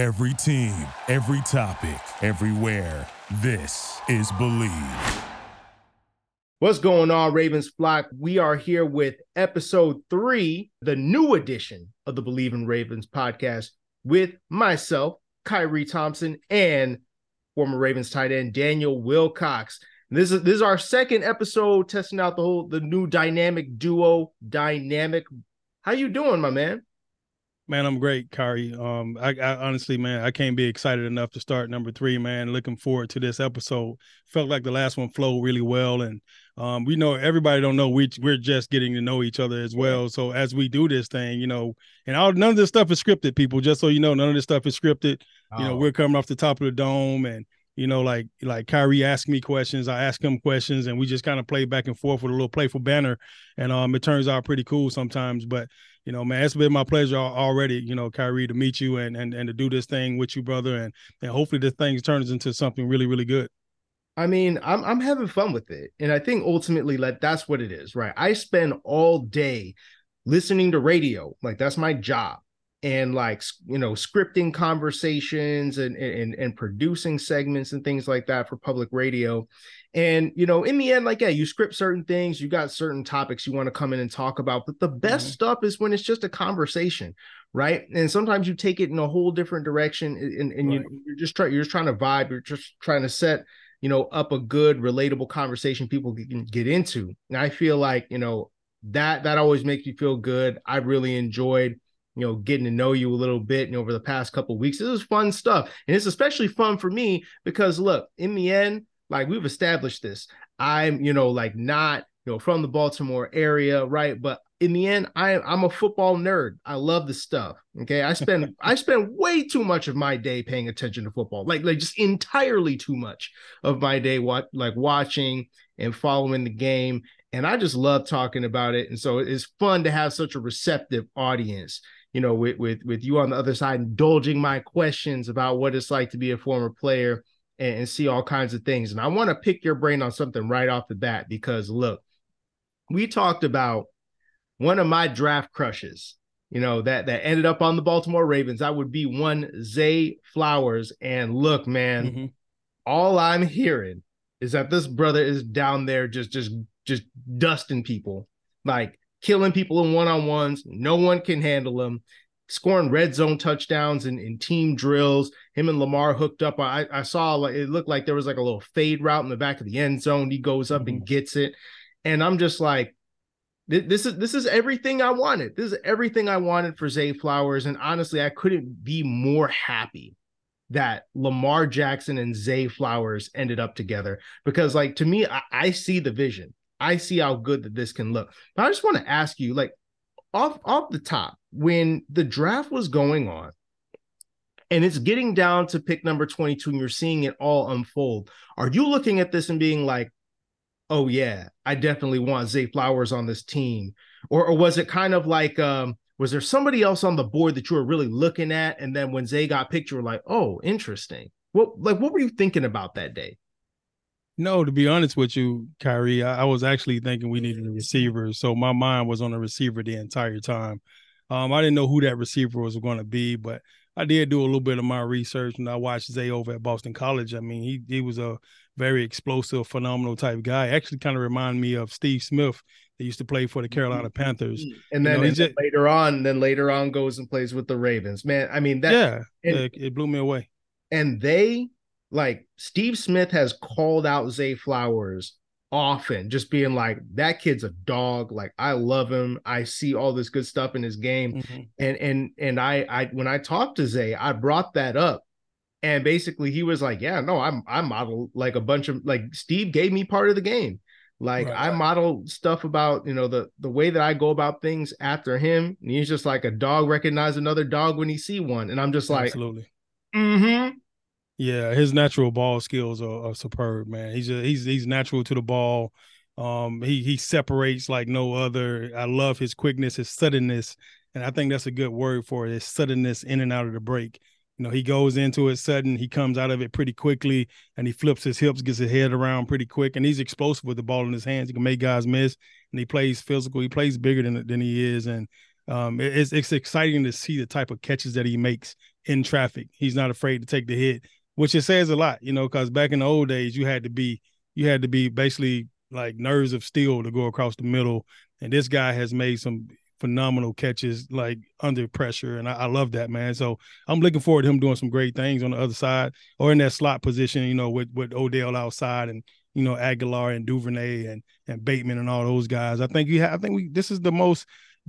Every team, every topic, everywhere. This is Believe. What's going on, Ravens flock? We are here with episode three, the new edition of the Believe in Ravens podcast, with myself, Kyrie Thompson, and former Ravens tight end Daniel Wilcox. This is this is our second episode testing out the whole the new dynamic duo dynamic. How you doing, my man? Man, I'm great, Kyrie. Um, I, I, honestly, man, I can't be excited enough to start number three, man. Looking forward to this episode. Felt like the last one flowed really well, and um, we know everybody don't know we we're just getting to know each other as well. So as we do this thing, you know, and all none of this stuff is scripted, people. Just so you know, none of this stuff is scripted. Oh. You know, oh. we're coming off the top of the dome, and you know, like like Kyrie asked me questions, I ask him questions, and we just kind of play back and forth with a little playful banner, and um, it turns out pretty cool sometimes. But you know, man, it's been my pleasure already, you know, Kyrie, to meet you and and and to do this thing with you, brother, and and hopefully this thing turns into something really, really good. I mean, I'm I'm having fun with it, and I think ultimately, like that's what it is, right? I spend all day listening to radio, like that's my job, and like you know, scripting conversations and and and producing segments and things like that for public radio, and you know, in the end, like, yeah, you script certain things, you got certain topics you want to come in and talk about. But the best mm-hmm. stuff is when it's just a conversation, right? And sometimes you take it in a whole different direction, and, and right. you, you're just trying, you're just trying to vibe, you're just trying to set, you know, up a good, relatable conversation people can get into. And I feel like, you know, that that always makes me feel good. I really enjoyed you know getting to know you a little bit and over the past couple weeks this is fun stuff and it's especially fun for me because look in the end like we've established this. I'm, you know, like not, you know, from the Baltimore area, right? But in the end, I I'm a football nerd. I love the stuff. Okay. I spend I spend way too much of my day paying attention to football. Like like just entirely too much of my day what like watching and following the game. And I just love talking about it. And so it's fun to have such a receptive audience you know, with with with you on the other side indulging my questions about what it's like to be a former player and, and see all kinds of things. And I want to pick your brain on something right off the bat because look, we talked about one of my draft crushes, you know, that that ended up on the Baltimore Ravens. That would be one Zay Flowers. And look, man, mm-hmm. all I'm hearing is that this brother is down there just just just dusting people, like killing people in one-on-ones. No one can handle him scoring red zone touchdowns and in, in, team drills. Him and Lamar hooked up. I, I saw like it looked like there was like a little fade route in the back of the end zone. He goes up mm-hmm. and gets it, and I'm just like, this is this is everything I wanted. This is everything I wanted for Zay Flowers, and honestly, I couldn't be more happy that Lamar Jackson and Zay Flowers ended up together because, like, to me, I, I see the vision. I see how good that this can look. But I just want to ask you, like, off off the top, when the draft was going on, and it's getting down to pick number 22, and you're seeing it all unfold, are you looking at this and being like, oh yeah, I definitely want Zay Flowers on this team? Or, or was it kind of like um, was there somebody else on the board that you were really looking at? And then when Zay got picked, you were like, oh, interesting. What like what were you thinking about that day? No, to be honest with you, Kyrie, I, I, was actually thinking we needed a receiver. So my mind was on a receiver the entire time. Um, I didn't know who that receiver was going to be, but I did do a little bit of my research and I watched Zay over at Boston College. I mean, he he was a very explosive, phenomenal type guy. Actually, kind of remind me of Steve Smith that used to play for the mm-hmm. Carolina Panthers. And then, you know, and just, later on, then later on goes and plays with the Ravens. Man, I mean that. Yeah, and, it, it blew me away. And they like Steve Smith has called out Zay Flowers often, just being like, that kid's a dog. Like I love him. I see all this good stuff in his game. Mm-hmm. And and and I I when I talked to Zay, I brought that up. And basically he was like, Yeah, no, I'm I model like a bunch of like Steve gave me part of the game. Like right, I model stuff about, you know, the the way that I go about things after him. And he's just like a dog recognize another dog when he see one. And I'm just like, absolutely. Mm-hmm. Yeah, his natural ball skills are, are superb, man. He's a, he's he's natural to the ball. Um, he he separates like no other. I love his quickness, his suddenness, and I think that's a good word for it. His suddenness in and out of the break. You know, he goes into it sudden, he comes out of it pretty quickly, and he flips his hips, gets his head around pretty quick, and he's explosive with the ball in his hands. He can make guys miss, and he plays physical. He plays bigger than than he is, and um, it's it's exciting to see the type of catches that he makes in traffic. He's not afraid to take the hit, which it says a lot, you know, because back in the old days, you had to be you had to be basically like nerves of steel to go across the middle. And this guy has made some phenomenal catches like under pressure. And I, I, love that, man. So I'm looking forward to him doing some great things on the other side or in that slot position, you know, with, with Odell outside and, you know, Agholor and Duvernay and, and Bateman and all those guys. I think you have, I think we, this is the most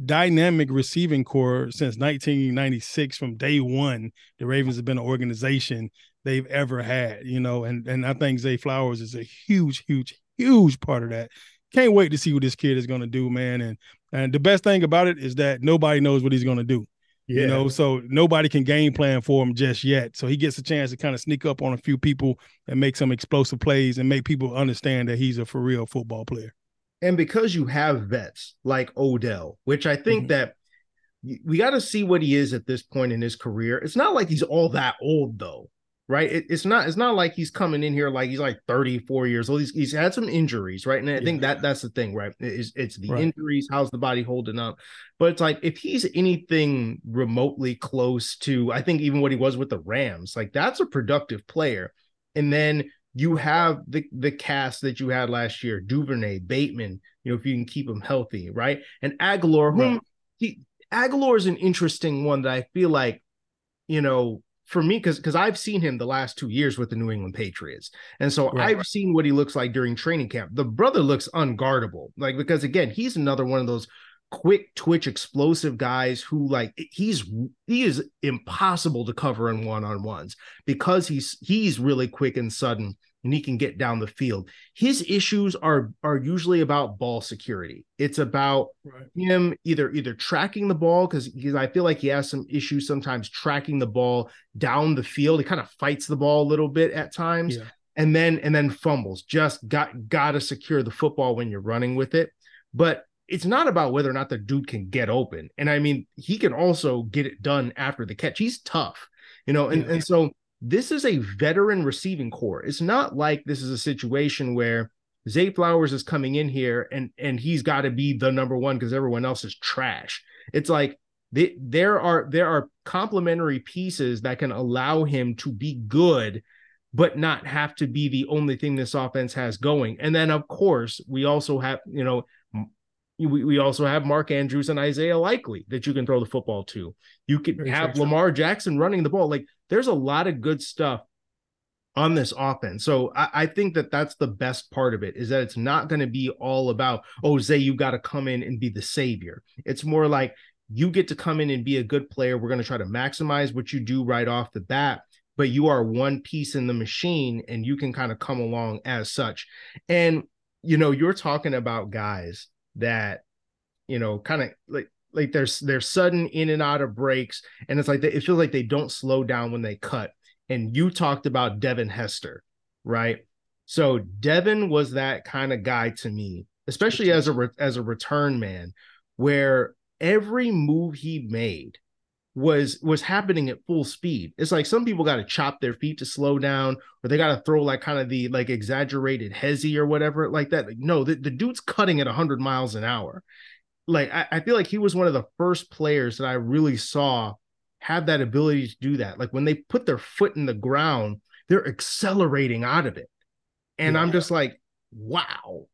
dynamic receiving corps since 1996 from day one. The Ravens have been an organization they've ever had, you know, and, and I think Zay Flowers is a huge, huge, huge part of that. Can't wait to see what this kid is going to do, man. And and the best thing about it is that nobody knows what he's going to do. Yeah. You know, so nobody can game plan for him just yet. So he gets a chance to kind of sneak up on a few people and make some explosive plays and make people understand that he's a for real football player. And because you have vets like Odell, which I think mm-hmm. that we got to see what he is at this point in his career. It's not like he's all that old though right? It, it's not it's not like he's coming in here like he's like 34 years old. He's, he's had some injuries, right? And I yeah. think that that's the thing, right? It's, it's the right. injuries, how's the body holding up? But it's like if he's anything remotely close to, I think even what he was with the Rams, like that's a productive player. And then you have the the cast that you had last year, Duvernay, Bateman, you know, if you can keep them healthy, right? And Agholor, whom right. he Agholor is an interesting one that I feel like, you know, for me because because I've seen him the last two years with the New England Patriots, and so right. I've seen what he looks like during training camp. The brother looks unguardable, like because again he's another one of those quick twitch explosive guys who like he's he is impossible to cover in one-on-ones because he's he's really quick and sudden and he can get down the field. His issues are are usually about ball security. It's about right. him either either tracking the ball because because I feel like he has some issues sometimes tracking the ball down the field. He kind of fights the ball a little bit at times. Yeah. And then and then fumbles. Just got got to secure the football when you're running with it. But it's not about whether or not the dude can get open. And I mean, he can also get it done after the catch. He's tough, you know, and, yeah. and so this is a veteran receiving corps. It's not like this is a situation where Zay Flowers is coming in here and and he's got to be the number one because everyone else is trash. It's like they, there are there are complementary pieces that can allow him to be good but not have to be the only thing this offense has going. And then of course, we also have, you know, we, we also have Mark Andrews and Isaiah Likely that you can throw the football to. You can Very have Lamar Jackson running the ball. Like there's a lot of good stuff on this offense. So I, I, think that that's the best part of it is that it's not going to be all about, oh, Zay, you got to come in and be the savior. It's more like you get to come in and be a good player. We're going to try to maximize what you do right off the bat, but you are one piece in the machine and you can kind of come along as such. And, you know, you're talking about guys that, you know, kind of like like there's there's sudden in and out of breaks, and it's like they, it feels like they don't slow down when they cut. And you talked about Devin Hester, right? So Devin was that kind of guy to me, especially as a re- as a return man, where every move he made was was happening at full speed. It's like some people got to chop their feet to slow down, or they got to throw like kind of the like exaggerated hezzy or whatever like that. Like, no, the, the dude's cutting at 100 miles an hour, like I, I feel like he was one of the first players that I really saw have that ability to do that. Like when they put their foot in the ground, they're accelerating out of it. And yeah. I'm just like, wow.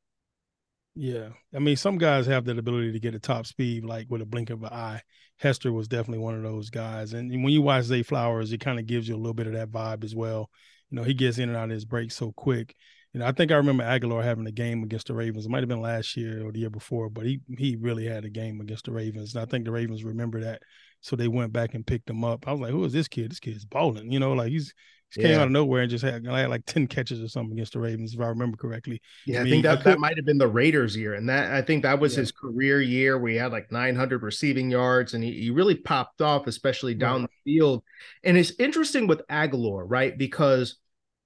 Yeah. I mean, some guys have that ability to get a top speed like with a blink of an eye. Hester was definitely one of those guys. And when you watch Zay Flowers, it kind of gives you a little bit of that vibe as well. You know, he gets in and out of his break so quick. You know, I think I remember Agholor having a game against the Ravens. It might have been last year or the year before, but he he really had a game against the Ravens. And I think the Ravens remember that. So they went back and picked him up. I was like, who is this kid? This kid's balling. You know, like he's he came out of nowhere and just had, had, like 10 catches or something against the Ravens, if I remember correctly. Yeah, I, mean, I think that, that might have been the Raiders year. And that I think that was yeah. his career year where he had like 900 receiving yards and he, he really popped off, especially down yeah. the field. And it's interesting with Agholor, right? Because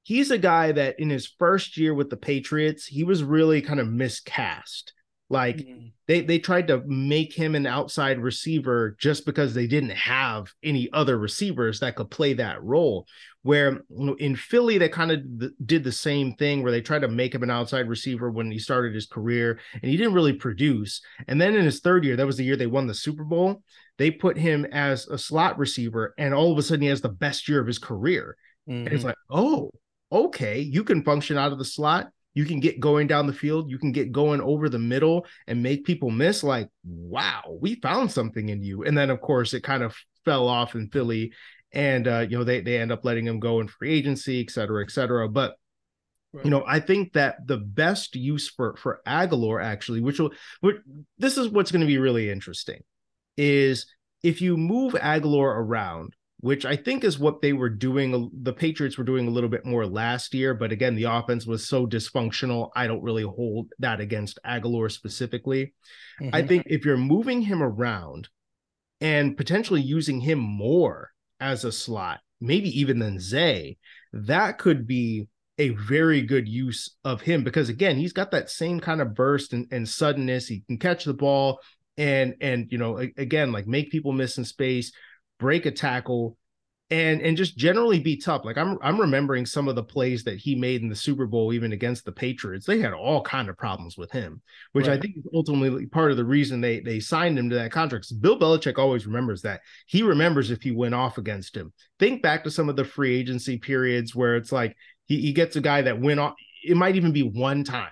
he's a guy that in his first year with the Patriots, he was really kind of miscast, Like mm-hmm. they they tried to make him an outside receiver just because they didn't have any other receivers that could play that role. Where in Philly they kind of did the same thing where they tried to make him an outside receiver when he started his career and he didn't really produce. And then in his third year, that was the year they won the Super Bowl. They put him as a slot receiver, and all of a sudden he has the best year of his career. Mm-hmm. And it's mm-hmm. like, oh, okay, you can function out of the slot. You can get going down the field. You can get going over the middle and make people miss. Like, wow, we found something in you. And then, of course, it kind of fell off in Philly. And, uh, you know, they, they end up letting him go in free agency, et cetera, et cetera. But, Right. You know, I think that the best use for for Agholor actually, which will, which, this is what's going to be really interesting, is if you move Agholor around, which I think is what they were doing. The Patriots were doing a little bit more last year, but again, the offense was so dysfunctional. I don't really hold that against Agholor specifically. Mm-hmm. I think if you're moving him around and potentially using him more as a slot, maybe even than Zay, that could be a very good use of him because again, he's got that same kind of burst and, and suddenness. He can catch the ball and and you know again like make people miss in space break a tackle, and and just generally be tough. Like I'm I'm remembering some of the plays that he made in the Super Bowl, even against the Patriots. They had all kind of problems with him, which right. I think is ultimately part of the reason they they signed him to that contract. Bill Belichick always remembers that. He remembers if he went off against him. Think back to some of the free agency periods where it's like he, he gets a guy that went off. It might even be one time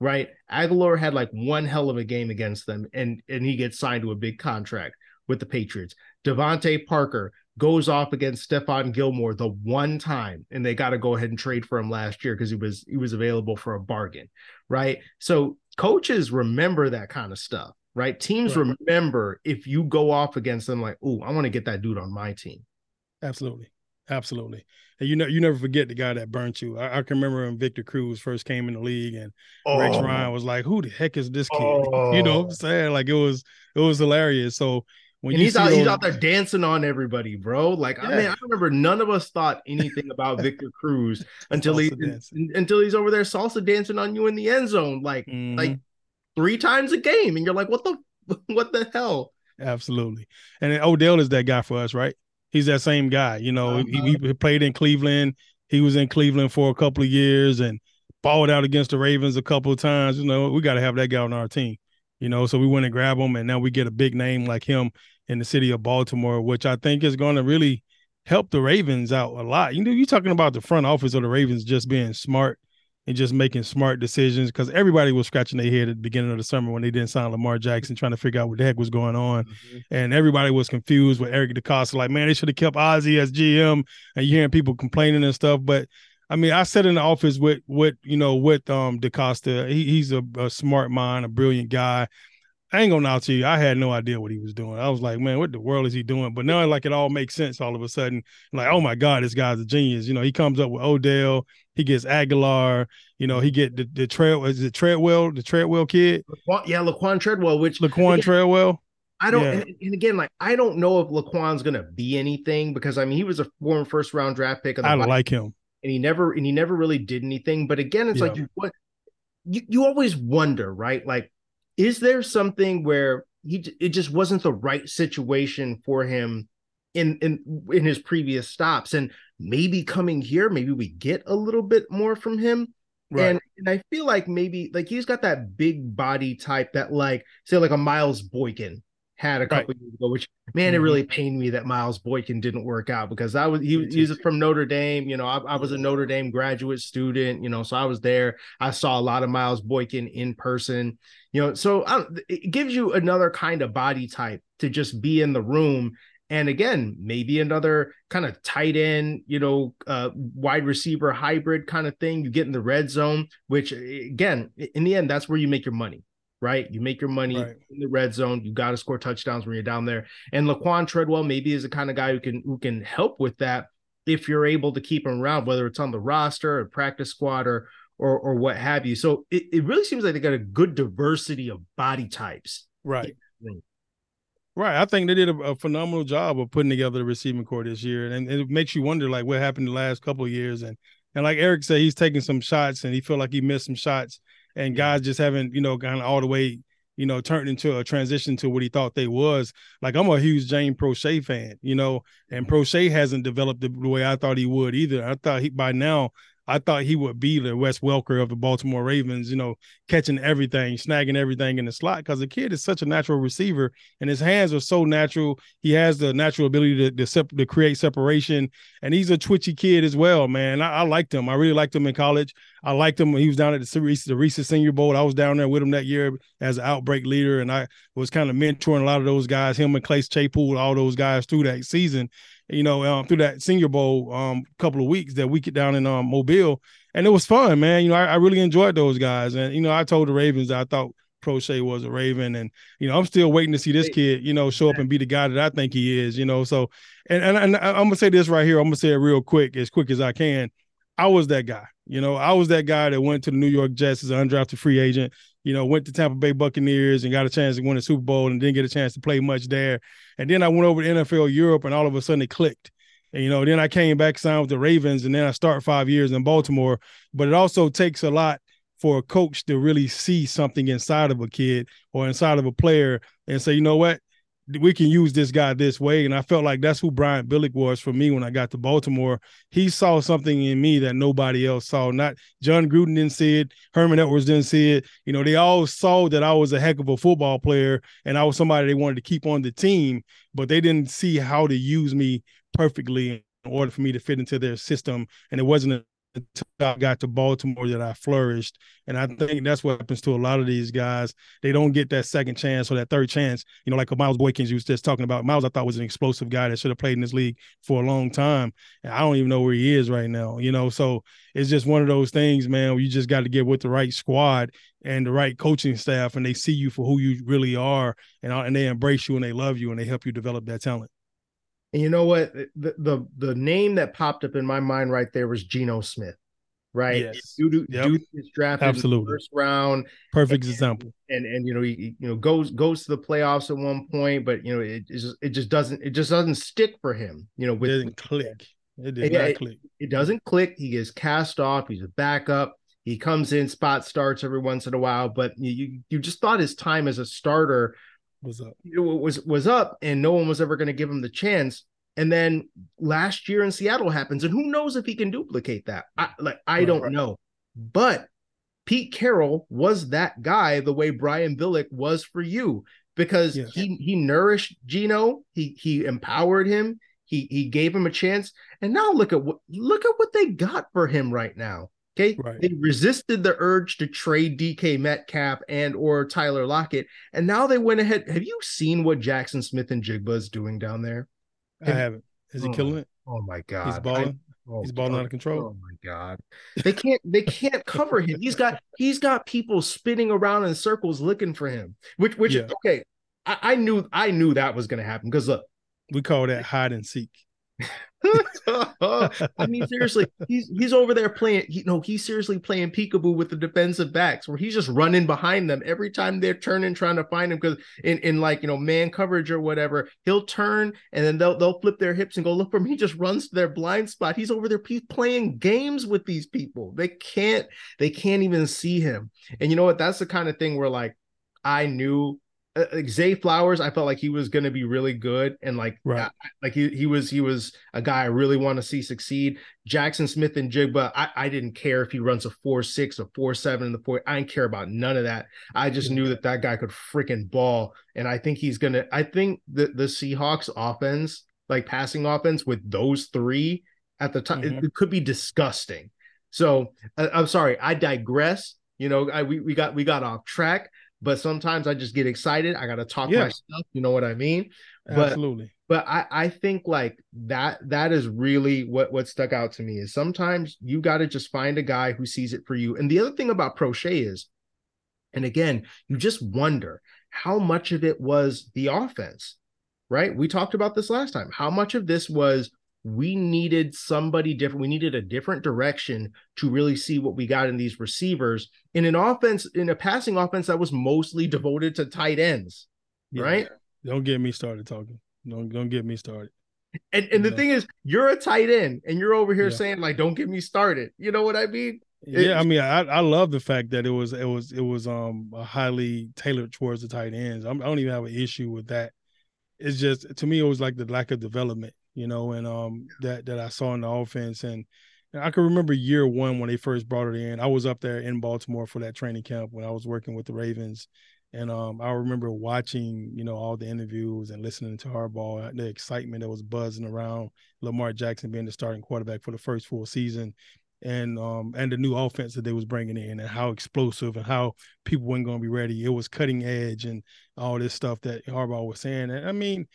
right? Agholor had like one hell of a game against them, and and he gets signed to a big contract with the Patriots. DeVante Parker goes off against Stephon Gilmore the one time, and they got to go ahead and trade for him last year because he was he was available for a bargain, right? So coaches remember that kind of stuff, right? Teams right. remember if you go off against them, like, oh, I want to get that dude on my team. Absolutely. Absolutely. And you know, you never forget the guy that burnt you. I, I can remember when Victor Cruz first came in the league and oh. Rex Ryan was like, Who the heck is this kid? Oh. You know what I'm oh. saying? Like it was it was hilarious. So when he's out, those... he's out there dancing on everybody, bro. Like yeah. I mean, I remember none of us thought anything about Victor Cruz until he dancing. until he's over there salsa dancing on you in the end zone, like mm-hmm. like three times a game, and you're like, what the what the hell? Absolutely. And Odell is that guy for us, right? He's that same guy. You know, uh-huh. he, he played in Cleveland. He was in Cleveland for a couple of years and balled out against the Ravens a couple of times. You know, we got to have that guy on our team. You know, so we went and grab him, and now we get a big name like him in the city of Baltimore, which I think is going to really help the Ravens out a lot. You know, you're talking about the front office of the Ravens just being smart and just making smart decisions because everybody was scratching their head at the beginning of the summer when they didn't sign Lamar Jackson, trying to figure out what the heck was going on. Mm-hmm. And everybody was confused with Eric DeCosta, like, man, they should have kept Ozzie as GM. And you're hearing people complaining and stuff. But I mean, I sat in the office with with you know with um DeCosta. He, he's a, a smart mind, a brilliant guy. I ain't gonna lie to you. I had no idea what he was doing. I was like, man, what the world is he doing? But now, like, it all makes sense all of a sudden. Like, oh my God, this guy's a genius. You know, he comes up with Odell. He gets Agholor. You know, he get the, the trail. Is it Treadwell? The Treadwell kid? Yeah, Laquan Treadwell. Which Laquan Treadwell. I don't. Yeah. And, and, again, like, I don't know if Laquan's gonna be anything because I mean, he was a former first round draft pick. I like him, and he never and he never really did anything. But again, it's yeah. like you what you, you always wonder, right? Like, is there something where he it just wasn't the right situation for him in in in his previous stops? And maybe coming here maybe we get a little bit more from him. Right. and and I feel like maybe like he's got that big body type that like say like a Miles Boykin had a couple right. years ago, which man, mm-hmm. it really pained me that Miles Boykin didn't work out because I was he, he was from Notre Dame. You know, I, I, was a Notre Dame graduate student. You know, so I was there. I saw a lot of Miles Boykin in person. You know, so it gives you another kind of body type to just be in the room. And again, maybe another kind of tight end, you know, uh, wide receiver hybrid kind of thing. You get in the red zone, which again, in the end, that's where you make your money right? You make your money right. in the red zone. You got to score touchdowns when you're down there. And Laquan Treadwell maybe is the kind of guy who can who can help with that if you're able to keep him around, whether it's on the roster or practice squad or or or what have you. So it, it really seems like they got a good diversity of body types. Right. Right. I think they did a, a, phenomenal job of putting together the receiving corps this year. And, and it makes you wonder like what happened the last couple of years. And and like Eric said, he's taking some shots and he felt like he missed some shots and guys just haven't, you know, gone all the way you know, turned into a transition to what he thought they was. Like I'm a huge James Proche fan, you know, and Proche hasn't developed the, the way I thought he would either. I thought he by now I thought he would be the Wes Welker of the Baltimore Ravens, you know, catching everything, snagging everything in the slot because the kid is such a natural receiver and his hands are so natural. He has the natural ability to to, sep- to create separation, and he's a twitchy kid as well, man. I, I, liked him. I really liked him in college. I liked him when he was down at the Reese, the Senior Bowl. I was down there with him that year as an outbreak leader, and I was kind of mentoring a lot of those guys, him and Calais Claypool, all those guys through that season you know, um, through that Senior Bowl um couple of weeks that we get down in um Mobile, and it was fun, man. You know, I, I really enjoyed those guys, and you know, I told the Ravens I thought Proche was a Raven, and you know, I'm still waiting to see this kid, you know, show up and be the guy that I think he is, you know. So, and and, and I'm gonna say this right here. I'm gonna say it real quick, as quick as I can. I was that guy. You know, I was that guy that went to the New York Jets as an undrafted free agent. You know, went to Tampa Bay Buccaneers and got a chance to win a Super Bowl and didn't get a chance to play much there. And then I went over to NFL Europe and all of a sudden it clicked. And, you know, then I came back, signed with the Ravens, and then I start five years in Baltimore. But it also takes a lot for a coach to really see something inside of a kid or inside of a player and say, you know what, we can use this guy this way. And I felt like that's who Brian Billick was for me when I got to Baltimore. He saw something in me that nobody else saw. Not Jon Gruden didn't see it, Herman Edwards didn't see it. You know, they all saw that I was a heck of a football player and I was somebody they wanted to keep on the team, but they didn't see how to use me perfectly in order for me to fit into their system. And it wasn't until I got to Baltimore that I flourished. And I think that's what happens to a lot of these guys. They don't get that second chance or that third chance. You know, like a Miles Boykins you was just talking about. Miles, I thought was an explosive guy that should have played in this league for a long time. And I don't even know where he is right now. You know, so it's just one of those things, man, where you just got to get with the right squad and the right coaching staff and they see you for who you really are and, and they embrace you and they love you and they help you develop that talent. And you know what? The, the the name that popped up in my mind right there was Geno Smith, right? Yes. Dude, yep. dude is drafted Absolutely. first round. Perfect and, example. And and you know he you know goes goes to the playoffs at one point, but you know it just it just doesn't it just doesn't stick for him. You know, with, it doesn't click. It did not click. It, it doesn't click. He gets cast off. He's a backup. He comes in, spot starts every once in a while, but you you just thought his time as a starter was up. It Was was up, and no one was ever going to give him the chance. And then last year in Seattle happens, and who knows if he can duplicate that? I, like I right, don't right. know, but Pete Carroll was that guy the way Brian Billick was for you because yes. he he nourished Geno, he he empowered him, he he gave him a chance, and now look at what look at what they got for him right now. Okay. Right. They resisted the urge to trade DK Metcalf and or Tyler Lockett. And now they went ahead. Have you seen what Jackson Smith-Njigba is doing down there? I haven't. Is he oh, killing it? Oh my god. He's balling. I, oh, he's balling out of control. Oh my god. They can't they can't cover him. He's got he's got people spinning around in circles looking for him. Which which yeah. okay. I, I knew I knew that was gonna happen because look. We call that hide and seek. I mean, seriously, he's he's over there playing. You know, he's seriously playing peekaboo with the defensive backs, where he's just running behind them every time they're turning, trying to find him. Because in, in like you know man coverage or whatever, he'll turn and then they'll they'll flip their hips and go look for him. He just runs to their blind spot. He's over there playing games with these people. They can't they can't even see him. And you know what? That's the kind of thing where like I knew like Zay Flowers, I felt like he was going to be really good, and like, right. like he he was he was a guy I really want to see succeed. Jackson Smith-Njigba, I, I didn't care if he runs a four six or four seven in the four. I didn't care about none of that. I just knew that that guy could freaking ball, and I think he's gonna. I think the the Seahawks offense, like passing offense, with those three at the time, mm-hmm. it, it, could be disgusting. So uh, I'm sorry, I digress. You know, I, we we got we got off track but sometimes I just get excited. I gotta talk yeah. my stuff. You know what I mean? But, Absolutely. But I, I think like that that is really what what stuck out to me is sometimes you got to just find a guy who sees it for you. And the other thing about Proche is, and again, you just wonder how much of it was the offense, right? We talked about this last time. How much of this was we needed somebody different. We needed a different direction to really see what we got in these receivers in an offense, in a passing offense that was mostly devoted to tight ends, yeah. right? Don't get me started talking. Don't don't get me started. And and the thing is, you're a tight end, and you're over here yeah. saying like, "Don't get me started." You know what I mean? yeah, I mean, I, I love the fact that it was it was it was um highly tailored towards the tight ends. I'm, I do not even have an issue with that. It's just to me, it was like the lack of development, you know, and um that that I saw in the offense, and, and I can remember year one when they first brought it in. I was up there in Baltimore for that training camp when I was working with the Ravens, and um I remember watching, you know, all the interviews and listening to Harbaugh, the excitement that was buzzing around Lamar Jackson being the starting quarterback for the first full season and um and the new offense that they was bringing in and how explosive and how people weren't going to be ready. It was cutting edge and all this stuff that Harbaugh was saying. And I mean,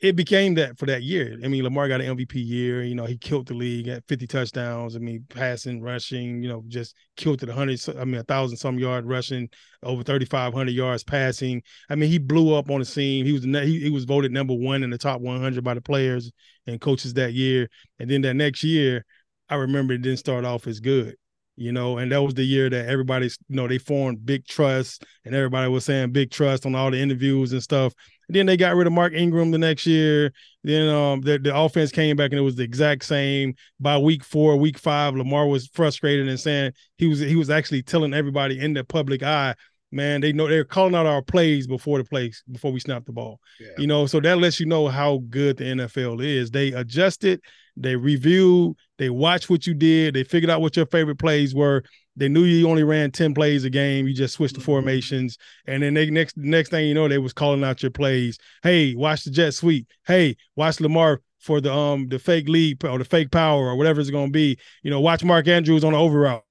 it became that for that year. I mean, Lamar got an MVP year. You know, he killed the league at 50 touchdowns. I mean, passing, rushing. You know, just killed it 100. I mean, a thousand some yard rushing, over 3,500 yards passing. I mean, he blew up on the scene. He was he, he was voted number one in the top 100 by the players and coaches that year. And then that next year, I remember it didn't start off as good, you know, and that was the year that everybody's, you know, they formed big truss and everybody was saying big truss on all the interviews and stuff. And then they got rid of Mark Ingram the next year. Then um the, the offense came back and it was the exact same. By week four, week five, Lamar was frustrated and saying he was he was actually telling everybody in the public eye, man, they know they're calling out our plays before the plays before we snap the ball. Yeah. You know, so that lets you know how good the NFL is. They adjusted they reviewed, they watched what you did, they figured out what your favorite plays were. They knew you only ran 10 plays a game. You just switched the mm-hmm. formations. And then they next next thing you know, they was calling out your plays. Hey, watch the jet sweep. Hey, watch Lamar for the um the fake lead or the fake power or whatever it's gonna be. You know, watch Mark Andrews on the over route.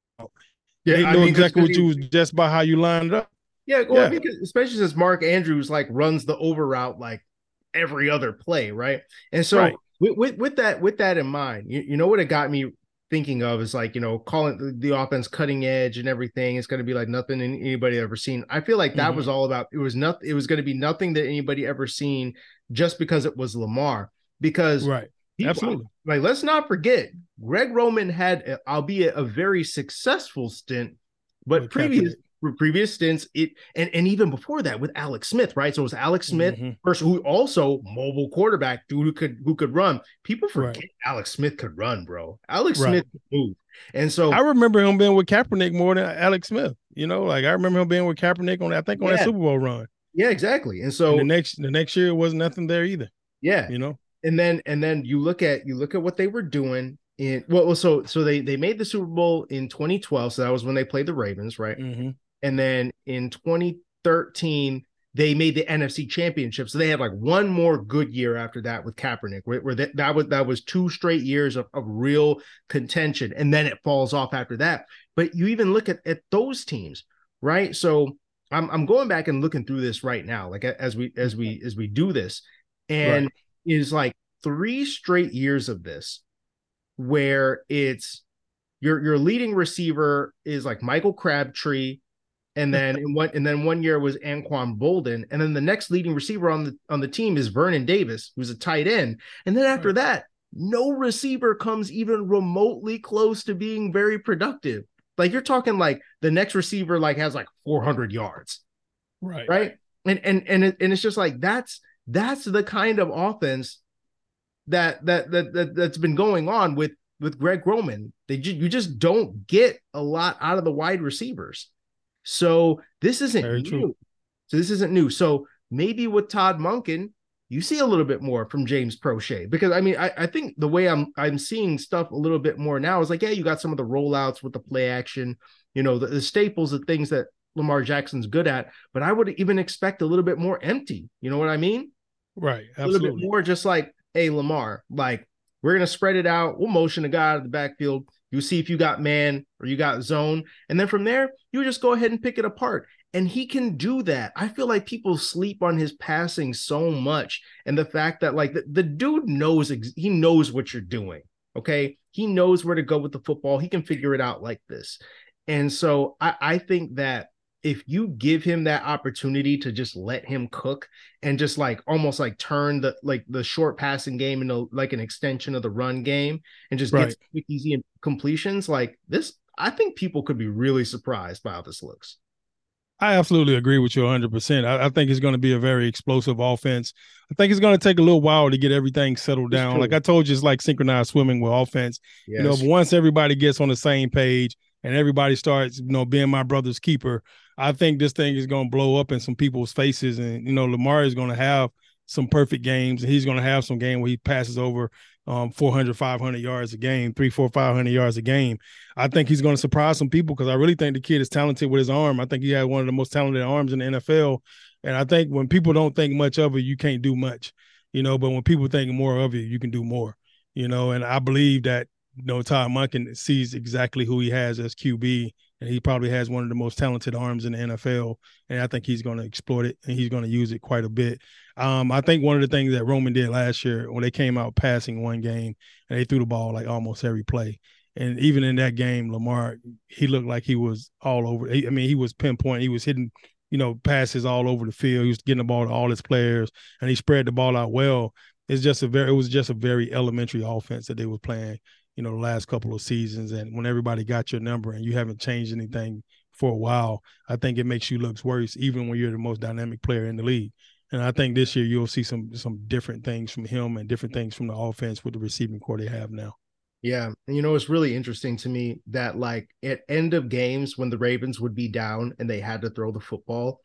Yeah, they know I mean, exactly what you was just by how you lined up. Yeah, well, yeah. especially since Mark Andrews like runs the over route like every other play, right? And so right with, with, with that with that in mind, you, you know what it got me thinking of is like you know calling the, offense cutting edge and everything. It's going to be like nothing anybody ever seen. I feel like that mm-hmm. was all about it was nothing it was going to be nothing that anybody ever seen just because it was lamar. Because right. people, absolutely. like let's not forget greg roman had albeit a very successful stint but previous previous stints, it and, and even before that with Alex Smith, right? So it was Alex Smith, mm-hmm. person who also mobile quarterback, dude who could who could run. People forget right. Alex Smith could run, bro. Alex right. Smith could move. And so I remember him being with Kaepernick more than Alex Smith. You know, like I remember him being with Kaepernick on I think on yeah. that Super Bowl run. Yeah, exactly. And so and the next the next year it was nothing there either. Yeah. You know. And then and then you look at you look at what they were doing in well so so they they made the Super Bowl in 2012 so that was when they played the Ravens right mm-hmm. And then in 2013, they made the NFC championship. So they had like one more good year after that with Kaepernick, where, where that, that was that was two straight years of, of real contention. And then it falls off after that. But you even look at, at those teams, right? So I'm I'm going back and looking through this right now, like as we as we as we do this, and right. is like three straight years of this where it's your your leading receiver is like Michael Crabtree and then in one and then one year was Anquan Boldin, and then the next leading receiver on the on the team is Vernon Davis, who's a tight end, and then after that, no receiver comes even remotely close to being very productive. Like you're talking like the next receiver like has like 400 yards, right? Right, and and and it, and it's just like that's that's the kind of offense that that that, that that's been going on with with Greg Roman. They you just don't get a lot out of the wide receivers. So this isn't Very new. True. So this isn't new. So maybe with Todd Monken, you see a little bit more from James Proche because I mean I, I think the way I'm I'm seeing stuff a little bit more now is like yeah you got some of the rollouts with the play action you know the, the staples of things that Lamar Jackson's good at but I would even expect a little bit more empty you know what I mean right absolutely. a little bit more just like hey Lamar like we're gonna spread it out we'll motion a guy out of the backfield you see if you got man or you got zone. And then from there, you just go ahead and pick it apart. And he can do that. I feel like people sleep on his passing so much. And the fact that, like, the, the dude knows, he knows what you're doing. Okay. He knows where to go with the football. He can figure it out like this. And so I, I think that if you give him that opportunity to just let him cook and just like almost like turn the like the short passing game into like an extension of the run game and just right. get quick easy completions like this i think people could be really surprised by how this looks I absolutely agree with you 100%. I, I think it's going to be a very explosive offense. I think it's going to take a little while to get everything settled down. Like I told you, it's like synchronized swimming with offense. Yes. You know, once everybody gets on the same page, and everybody starts, you know, being my brother's keeper, I think this thing is going to blow up in some people's faces. And, you know, Lamar is going to have some perfect games. And he's going to have some game where he passes over um, 400, 500 yards a game, three, four, 500 yards a game. I think he's going to surprise some people because I really think the kid is talented with his arm. I think he had one of the most talented arms in the NFL. And I think when people don't think much of it, you can't do much, you know, but when people think more of it, you can do more, you know, and I believe that you know, Todd Monken sees exactly who he has as QB, and he probably has one of the most talented arms in the NFL. And I think he's going to exploit it, and he's going to use it quite a bit. Um, I think one of the things that Roman did last year when they came out passing one game, and they threw the ball like almost every play. And even in that game, Lamar, he looked like he was all over. I mean, he was pinpoint. He was hitting, you know, passes all over the field. He was getting the ball to all his players, and he spread the ball out well. It's just a very, it was just a very elementary offense that they were playing you know, the last couple of seasons. And when everybody got your number and you haven't changed anything for a while, I think it makes you look worse, even when you're the most dynamic player in the league. And I think this year you'll see some some different things from him and different things from the offense with the receiving corps they have now. Yeah. And you know, it's really interesting to me that like at end of games when the Ravens would be down and they had to throw the football.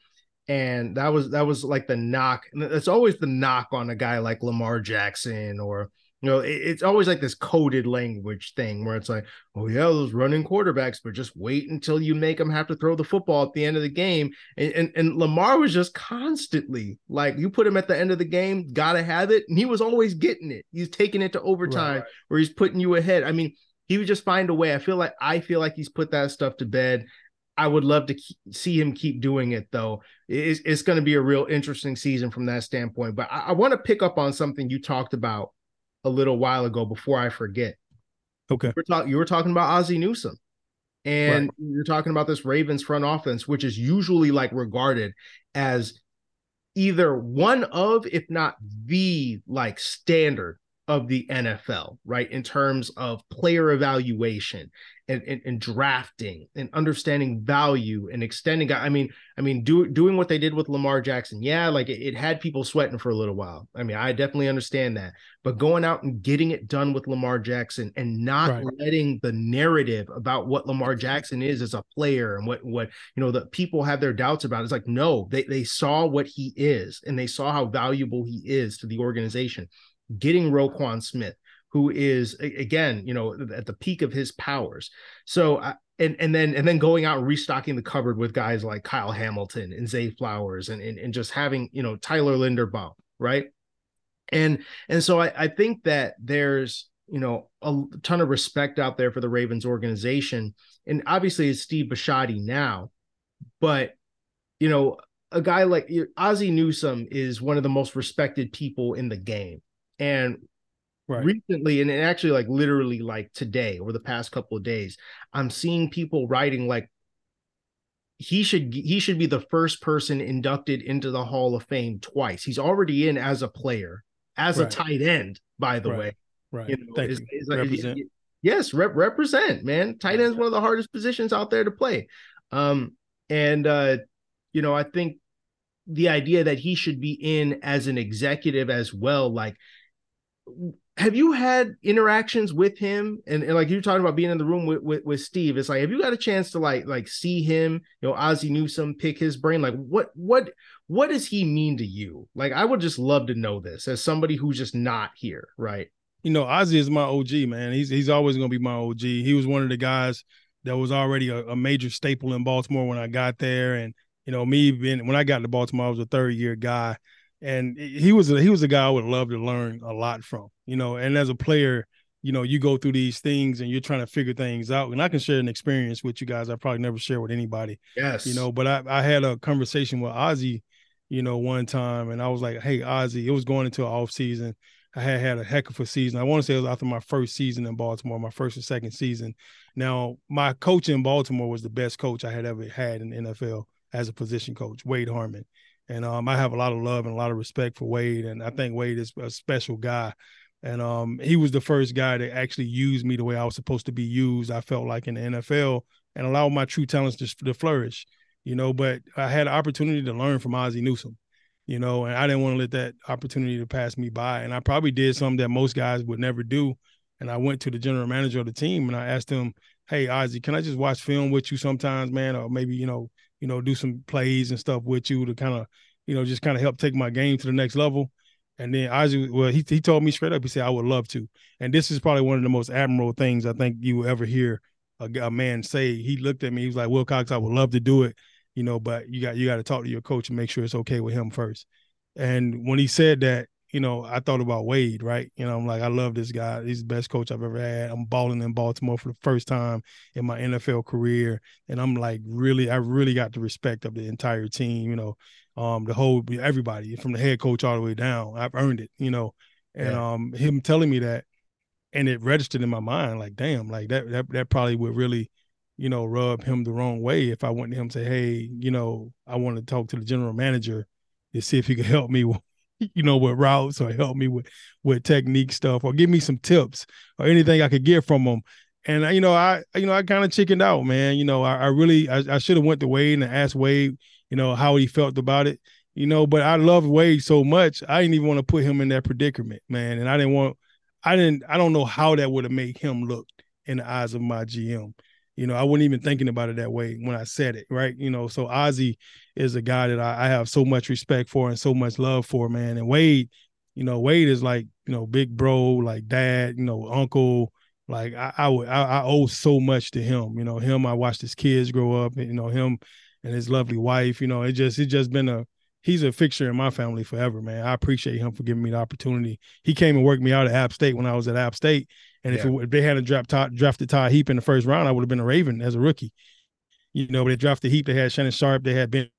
And that was that was like the knock. It's always the knock on a guy like Lamar Jackson or you know, it, it's always like this coded language thing where it's like, oh yeah, those running quarterbacks, but just wait until you make them have to throw the football at the end of the game. And and, and Lamar was just constantly like, you put him at the end of the game, gotta have it, and he was always getting it. He's taking it to overtime right. where he's putting you ahead. I mean, he would just find a way. I feel like I feel like he's put that stuff to bed. I would love to keep, see him keep doing it, though. It's, it's going to be a real interesting season from that standpoint. But I, I want to pick up on something you talked about a little while ago before I forget. Okay. You were, talk- you were talking about Ozzie Newsome. And right. you're talking about this Ravens front offense, which is usually like regarded as either one of, if not the like standard of the NFL, right? In terms of player evaluation and, and, and, drafting and understanding value and extending. I mean, I mean, do, doing what they did with Lamar Jackson, yeah, like it, it, had people sweating for a little while. I mean, I definitely understand that, but going out and getting it done with Lamar Jackson and not right. letting the narrative about what Lamar Jackson is as a player and what what you know the people have their doubts about. It's like no, they they saw what he is and they saw how valuable he is to the organization getting Roquan Smith, who is again, you know, at the peak of his powers. So and and then and then going out and restocking the cupboard with guys like Kyle Hamilton and Zay Flowers and and, and just having you know Tyler Linderbaum, right? And and so I, I think that there's you know a ton of respect out there for the Ravens organization, and obviously it's Steve Bisciotti now, but you know a guy like Ozzie Newsome is one of the most respected people in the game. And right. recently, and actually, like literally, like today or the past couple of days, I'm seeing people writing like he should he should be the first person inducted into the Hall of Fame twice. He's already in as a player, as right. a tight end, by the right. way. Right. You know, is, you. Is represent. yes, rep, represent, man. Tight end is one of the hardest positions out there to play. Um, and uh, you know, I think the idea that he should be in as an executive as well, like have you had interactions with him? And, and like you're talking about being in the room with, with, with steve. It's like have you got a chance to like like see him? You know ozzie newsome pick his brain? Like what what what does he mean to you? Like i would just love to know this as somebody who's just not here right? You know ozzie is my og man. He's he's always going to be my og he was one of the guys that was already a, a major staple in baltimore when i got there. And you know me being when i got to baltimore i was a third year guy and he was a, he was a guy I would love to learn a lot from. You know, and as a player, you know, you go through these things and you're trying to figure things out. And I can share an experience with you guys I probably never share with anybody. Yes, you know, but I I had a conversation with Ozzie, you know, one time, and I was like, "Hey, Ozzie," it was going into an off season. I had had a heck of a season. I want to say it was after my first season in Baltimore, my first or second season. Now, my coach in Baltimore was the best coach I had ever had in the NFL as a position coach, Wade Harman. And um, I have a lot of love and a lot of respect for Wade. And I think Wade is a special guy. And um, he was the first guy to actually use me the way I was supposed to be used. I felt like in the NFL and allow my true talents to, to flourish, you know. But I had an opportunity to learn from Ozzie Newsome, you know, and I didn't want to let that opportunity to pass me by. And I probably did something that most guys would never do. And I went to the general manager of the team and I asked him, hey Ozzie, can I just watch film with you sometimes, man, or maybe you know, you know, do some plays and stuff with you to kind of, you know, just kind of help take my game to the next level. And then Ozzie, well, he he told me straight up, he said, I would love to. And this is probably one of the most admirable things I think you will ever hear a, a man say. He looked at me, he was like, Wilcox, I would love to do it, you know, but you got you got to talk to your coach and make sure it's okay with him first. And when he said that, you know, I thought about Wade, right? You know, I'm like, I love this guy. He's the best coach I've ever had. I'm balling in Baltimore for the first time in my NFL career. And I'm like, really, I really got the respect of the entire team, you know, um, the whole everybody from the head coach all the way down. I've earned it, you know. And yeah. um him telling me that and it registered in my mind, like, damn, like that that that probably would really, you know, rub him the wrong way if I went to him and say, Hey, you know, I want to talk to the general manager to see if he could help me you know, with routes or help me with with technique stuff or give me some tips or anything I could get from them. And you know, I you know I kind of chickened out, man. You know, I, I really I, I should have went to Wade and asked Wade, you know, how he felt about it. You know, but I love Wade so much, I didn't even want to put him in that predicament, man. And I didn't want, I didn't, I don't know how that would have made him look in the eyes of my GM. You know, I wasn't even thinking about it that way when I said it, right? You know, so Ozzie is a guy that I, I have so much respect for and so much love for, man. And Wade, you know, Wade is like, you know, big bro, like dad, you know, uncle. Like I, I, I owe so much to him. You know, him. I watched his kids grow up. And, you know, him and his lovely wife. You know, it just, it just been a, he's a fixture in my family forever, man. I appreciate him for giving me the opportunity. He came and worked me out at App State when I was at App State, and yeah. if, it, if they hadn't dropped Todd, drafted Todd Heap in the first round, I would have been a Raven as a rookie. You know, but they drafted Heap. They had Shannon Sharpe. They had Ben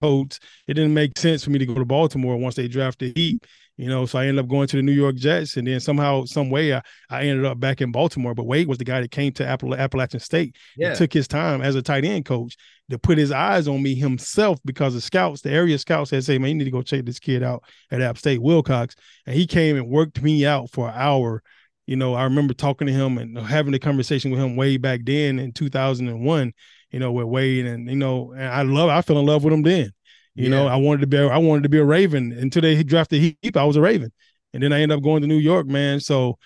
Coates. It didn't make sense for me to go to Baltimore once they drafted Heap. You know, so I ended up going to the New York Jets, and then somehow, some way, I, I ended up back in Baltimore. But Wade was the guy that came to Appala- Appalachian State. Yeah. took his time as a tight end coach to put his eyes on me himself because the scouts, the area scouts, had said, "Man, you need to go check this kid out at App State, Wilcox." And he came and worked me out for an hour you know, I remember talking to him and having a conversation with him way back then in 2001, you know, with Wade and, you know, and I love, I fell in love with him then. You yeah. know, I wanted to be, I wanted to be a Raven until they drafted Heap. I was a Raven, and then I ended up going to New York, man. So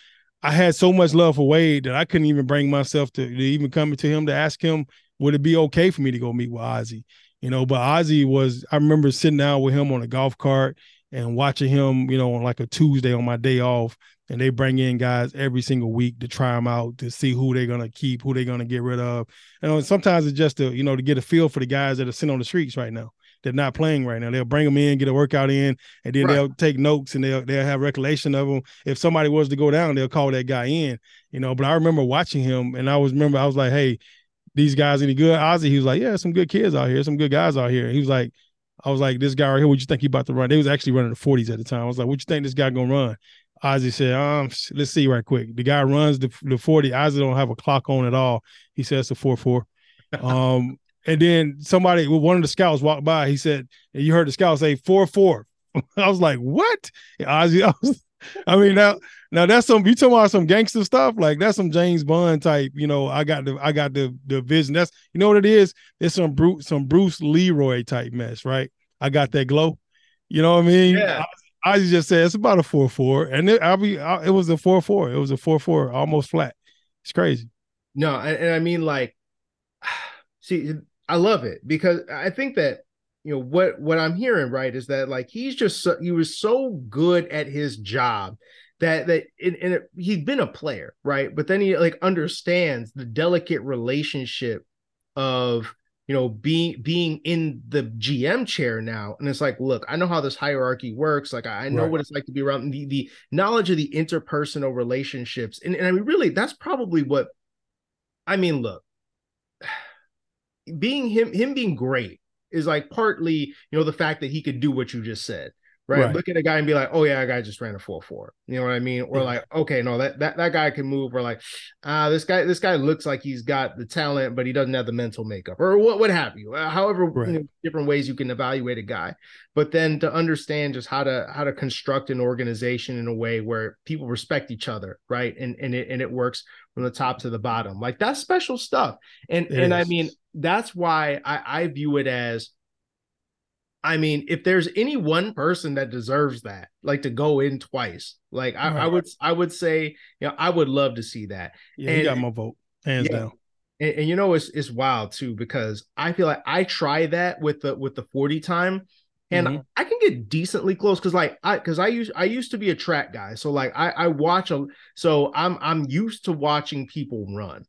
I had so much love for Wade that I couldn't even bring myself to, to even come to him to ask him would it be okay for me to go meet with Ozzie. You know, but Ozzie was. I remember sitting down with him on a golf cart and watching him. You know, on like a Tuesday on my day off, and they bring in guys every single week to try them out to see who they're gonna keep, who they're gonna get rid of. And uh, sometimes it's just to you know to get a feel for the guys that are sitting on the streets right now. They're not playing right now. They'll bring them in, get a workout in, and then right. they'll take notes and they'll they'll have recollection of them. If somebody was to go down, they'll call that guy in. You know, but I remember watching him, and I was remember I was like, hey, these guys any good? Ozzie, he was like, yeah, some good kids out here, some good guys out here. He was like, I was like, this guy right here, what you think he about to run? They was actually running the 40s at the time. I was like, what you think this guy gonna run? Ozzie said, um, let's see right quick. The guy runs the, the 40. Ozzie don't have a clock on at all. He says it's a 4-4. Um, and then somebody, one of the scouts walked by. He said, you heard the scout say 4-4. I was like, what? Ozzie, I, was, I mean, now now that's some you talking about some gangster stuff, like that's some James Bond type, you know. I got the I got the the vision. That's you know what it is? It's some Bruce some Bruce Leroy type mess, right? I got that glow. You know what I mean? Yeah. I just said it's about a four four, and it, I'll be I, it was a four four. It was a four four, almost flat. It's crazy. No, and, and I mean like, see, I love it because I think that you know what what I'm hearing right is that like he's just so, he was so good at his job that that and, and he'd been a player right, but then he like understands the delicate relationship of you know being being in the gm chair now and it's like look i know how this hierarchy works like i, I know right. what it's like to be around the, the knowledge of the interpersonal relationships and, and i mean really that's probably what i mean look being him him being great is like partly you know the fact that he could do what you just said right? right? Look at a guy and be like, oh yeah, that guy just ran a four four. You know what I mean? Or yeah. like, okay, no, that that that guy can move. Or like, ah, uh, this guy this guy looks like he's got the talent, but he doesn't have the mental makeup, or what what have you. Uh, however, right. you know, different ways you can evaluate a guy. But then to understand just how to how to construct an organization in a way where people respect each other, right? And and it and it works from the top to the bottom. Like that's special stuff. And it and is. I mean, that's why I, I view it as I mean, if there's any one person that deserves that, like to go in twice, like I, right. I would, I would say, you know, I would love to see that. Yeah, and, he got my vote, hands yeah, down. and, and, you know it's it's wild too because I feel like I try that with the with the 40 time and mm-hmm. I can get decently close because like I because I used I used to be a track guy. So like I, I watch a so I'm I'm used to watching people run.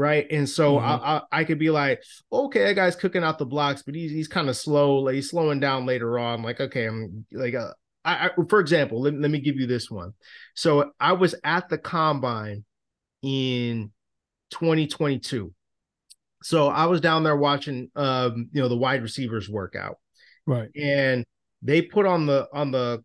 Right. And so mm-hmm. I, I, I could be like, okay, that guy's cooking out the blocks, but he's he's kind of slow, like he's slowing down later on. Like, okay, I'm like uh, I, I for example, let, let me give you this one. So I was at the combine in 2022. So I was down there watching um, you know, the wide receivers workout. Right. And they put on the on the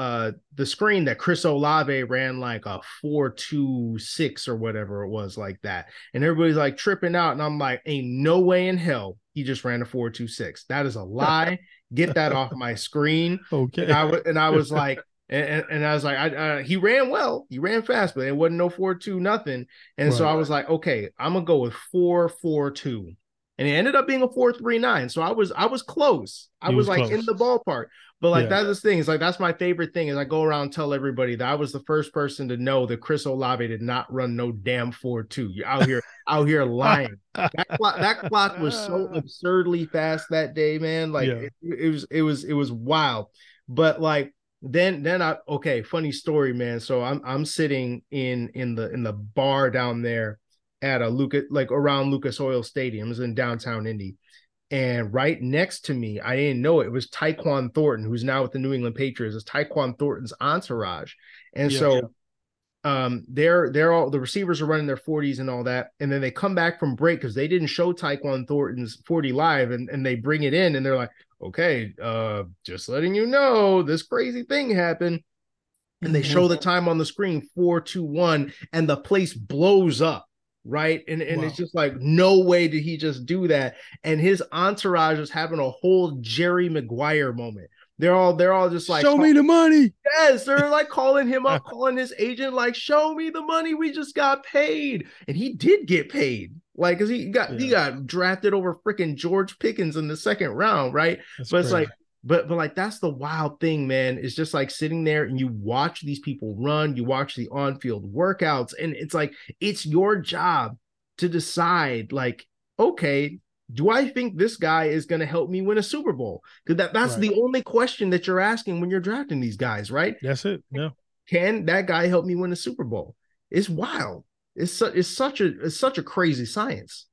uh the screen that Chris Olave ran like a four two six or whatever it was like that. And everybody's like tripping out. And I'm like, ain't no way in hell he just ran a four two six. That is a lie. Get that off my screen. Okay. And I, w- and I was like, and, and I was like, I, uh, he ran well, he ran fast, but it wasn't no four two nothing. And right. so I was like, okay, I'm gonna go with four four two, and it ended up being a four three nine. So I was I was close. I was, was, like close. in the ballpark. But like yeah. that's the thing. It's like that's my favorite thing is I go around tell everybody that I was the first person to know that Chris Olave did not run no damn four two. You're out here out here lying. that, clock, that clock was so absurdly fast that day, man. Like yeah. it, it was it was it was wild. But like then then I okay, funny story, man. So I'm I'm sitting in in the in the bar down there at a Lucas like around Lucas Oil Stadiums in downtown Indy. And right next to me, I didn't know it, it was Tyquan Thornton, who's now with the New England Patriots. It's Tyquan Thornton's entourage. And yeah, so yeah um they're they're all the receivers are running their 40s and all that and then they come back from break because they didn't show Tyquan Thornton's 40 live and, and they bring it in and they're like okay uh just letting you know this crazy thing happened and they show the mm-hmm. time on the screen 421 and the place blows up right and and wow. it's just like no way did he just do that and his entourage is having a whole jerry maguire moment they're all they're all just like show me the money. Yes, they're like calling him up, calling his agent, like, show me the money. We just got paid. And he did get paid. Like, cause he got yeah. he got drafted over freaking George Pickens in the second round, right? That's but it's like, but but like that's the wild thing, man. It's just like sitting there and you watch these people run, you watch the on-field workouts, and it's like it's your job to decide, like, okay, do I think this guy is going to help me win a Super Bowl? Because that, that's right. the only question that you're asking when you're drafting these guys, right? That's it. Yeah. Can that guy help me win a Super Bowl? It's wild. It's su- it's such a it's such a crazy science.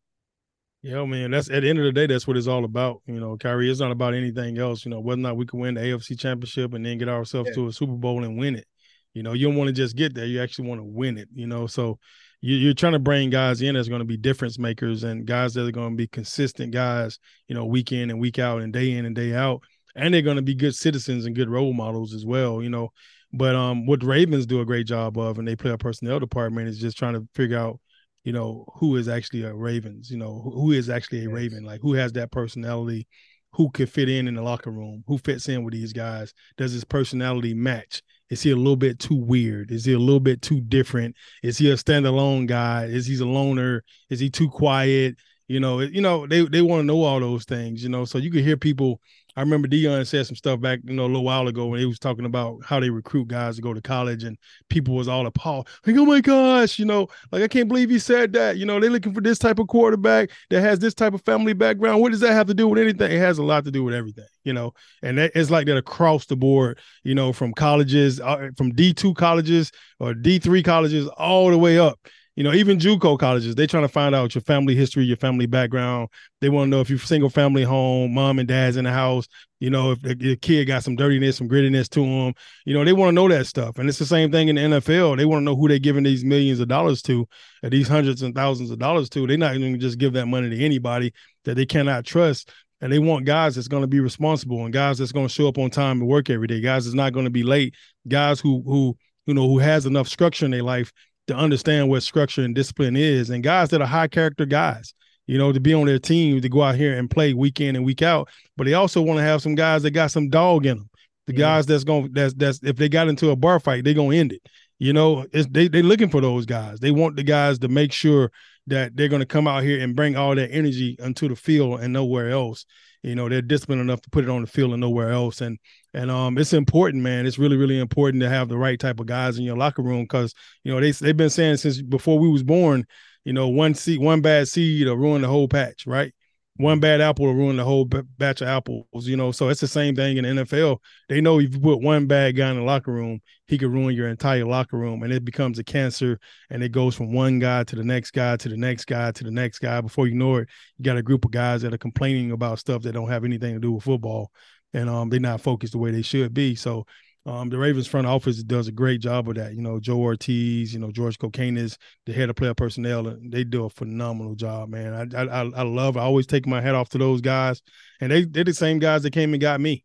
Yeah, man. That's at the end of the day, that's what it's all about. You know, Kyrie, it's not about anything else. You know, whether or not we can win the AFC championship and then get ourselves yeah. to a Super Bowl and win it. You know, you don't want to just get there. You actually want to win it, you know. So you, are trying to bring guys in that's going to be difference makers and guys that are going to be consistent guys, you know, week in and week out and day in and day out. And they're going to be good citizens and good role models as well, you know. But um, what Ravens do a great job of, and they play a personnel department, is just trying to figure out, you know, who is actually a Ravens, you know, who is actually a yes. Raven, like who has that personality, who could fit in in the locker room, who fits in with these guys, does his personality match? Is he a little bit too weird? Is he a little bit too different? Is he a standalone guy? Is he a loner? Is he too quiet? You know, you know, they they want to know all those things, you know. So you can hear people I remember Deion said some stuff back, you know, a little while ago when he was talking about how they recruit guys to go to college and people was all appalled. Like, oh my gosh, you know, like I can't believe he said that. You know, they're looking for this type of quarterback that has this type of family background. What does that have to do with anything? It has a lot to do with everything, you know, and that, it's like that across the board, you know, from colleges, uh, from D2 colleges or D3 colleges all the way up you know, even JUCO colleges, they're trying to find out your family history, your family background. They want to know if you're single family home, mom and dad's in the house. You know, if the, the kid got some dirtiness, some grittiness to them. You know, they want to know that stuff. And it's the same thing in the NFL. They want to know who they're giving these millions of dollars to, or these hundreds and thousands of dollars to. They're not going to just give that money to anybody that they cannot trust. And they want guys that's going to be responsible and guys that's going to show up on time and work every day. Guys that's not going to be late. Guys who who you know who has enough structure in their life to understand what structure and discipline is, and guys that are high character guys, you know, to be on their team to go out here and play week in and week out. But they also want to have some guys that got some dog in them. The yeah. guys that's going that's that's if they got into a bar fight, they're gonna end it. You know, it's they they looking for those guys. They want the guys to make sure that they're gonna come out here and bring all that energy into the field and nowhere else. You know they're disciplined enough to put it on the field and nowhere else. And and um it's important man. It's really really important to have the right type of guys in your locker room because you know they, they've been saying since before we was born you know one seed one bad seed will ruin the whole patch right one bad apple will ruin the whole b- batch of apples, you know. So it's the same thing in the NFL. They know if you put one bad guy in the locker room, he could ruin your entire locker room, and it becomes a cancer. And it goes from one guy to the next guy to the next guy to the next guy. Before you know it, you got a group of guys that are complaining about stuff that don't have anything to do with football, and um, they're not focused the way they should be. So um, the Ravens front office does a great job of that. You know, Joe Hortiz, you know, George Kokinis is the head of player personnel, and they do a phenomenal job, man. I I I love. I always take my hat off to those guys, and they they're the same guys that came and got me.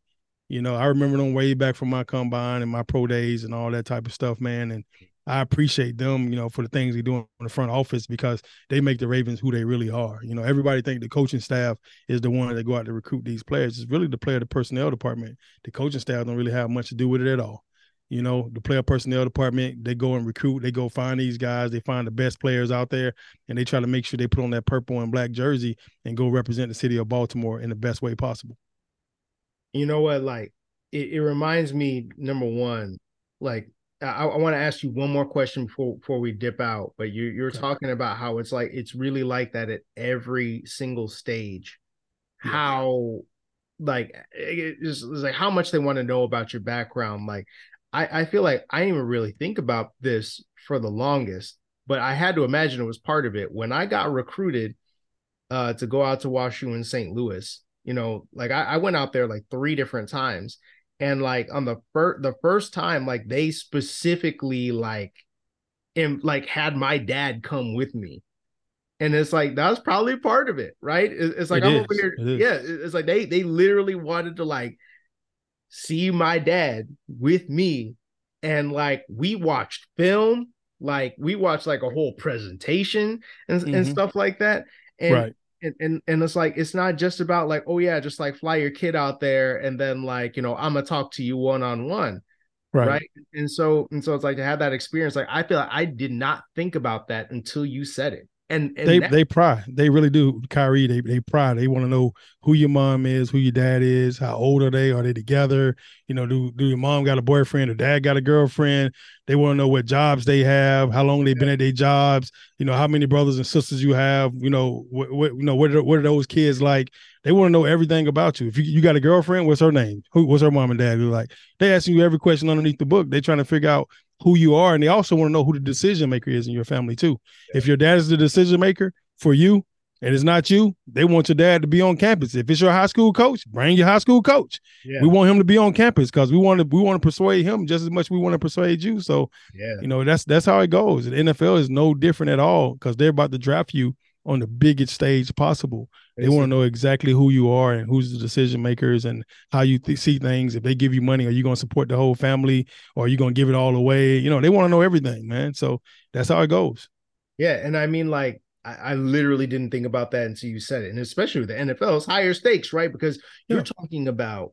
You know, I remember them way back from my combine and my pro days and all that type of stuff, man. And I appreciate them, you know, for the things they do in the front office because they make the Ravens who they really are. You know, everybody think the coaching staff is the one that go out to recruit these players. It's really the player, the personnel department. The coaching staff don't really have much to do with it at all. You know, the player personnel department, they go and recruit, they go find these guys, they find the best players out there, and they try to make sure they put on that purple and black jersey and go represent the city of Baltimore in the best way possible. You know what? Like, it, it reminds me, number one, like I, I want to ask you one more question before before we dip out. But you you're okay. talking about how it's like it's really like that at every single stage. Yeah. How like it's, it's like how much they want to know about your background. Like I I feel like I didn't even really think about this for the longest, but I had to imagine it was part of it when I got recruited uh to go out to WashU in St. Louis. You know, like I, I went out there like three different times and like on the first the first time like they specifically like and like had my dad come with me. And it's like that was probably part of it right? It's like it i'm is. over here it yeah it's like they they literally wanted to like see my dad with me. And like we watched film like we watched like a whole presentation and, mm-hmm. and stuff like that. And right and, and and it's like it's not just about like oh yeah just like fly your kid out there and then like you know i'm gonna talk to you one-on-one right. right and so and so it's like to have that experience like i feel like i did not think about that until you said it and, and they that- they pry. They really do, Kyrie. They they pry. They want to know who your mom is, who your dad is, how old are they? Are they together? You know, do do your mom got a boyfriend or dad got a girlfriend? They want to know what jobs they have, how long they've been at their jobs. You know, how many brothers and sisters you have. You know, what, what you know what are, what are those kids like? They want to know everything about you. If you, you got a girlfriend, what's her name? Who what's her mom and dad? like they asking you every question underneath the book. They're trying to figure out who you are, and they also want to know who the decision maker is in your family too. Yeah. If your dad is the decision maker for you, and it's not you, they want your dad to be on campus. If it's your high school coach, bring your high school coach. Yeah. We want him to be on campus because we want to we want to persuade him just as much as we want to persuade you. So, yeah, you know that's that's how it goes. The NFL is no different at all because they're about to draft you on the biggest stage possible. They want to know exactly who you are and who's the decision makers and how you th- see things. If they give you money, are you going to support the whole family or are you going to give it all away? You know, they want to know everything, man. So that's how it goes. Yeah, and I mean, like, I, I literally didn't think about that until you said it, and especially with the NFL, it's higher stakes, right? Because you're yeah. talking about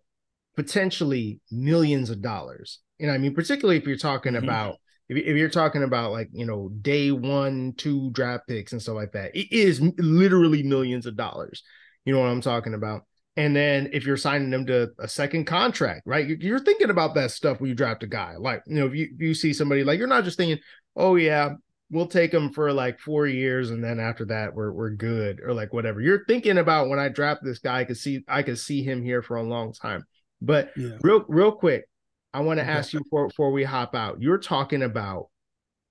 potentially millions of dollars, and I mean, particularly if you're talking mm-hmm. about if, if you're talking about like you know day one two draft picks and stuff like that it is literally millions of dollars you know what i'm talking about and then if you're signing them to a second contract right you're thinking about that stuff when you draft a guy like you know if you, if you see somebody like you're not just thinking oh yeah we'll take them for like four years and then after that we're, we're good or like whatever you're thinking about when i draft this guy i could see i could see him here for a long time but yeah. real real quick I want to okay. ask you before, before we hop out. You're talking about,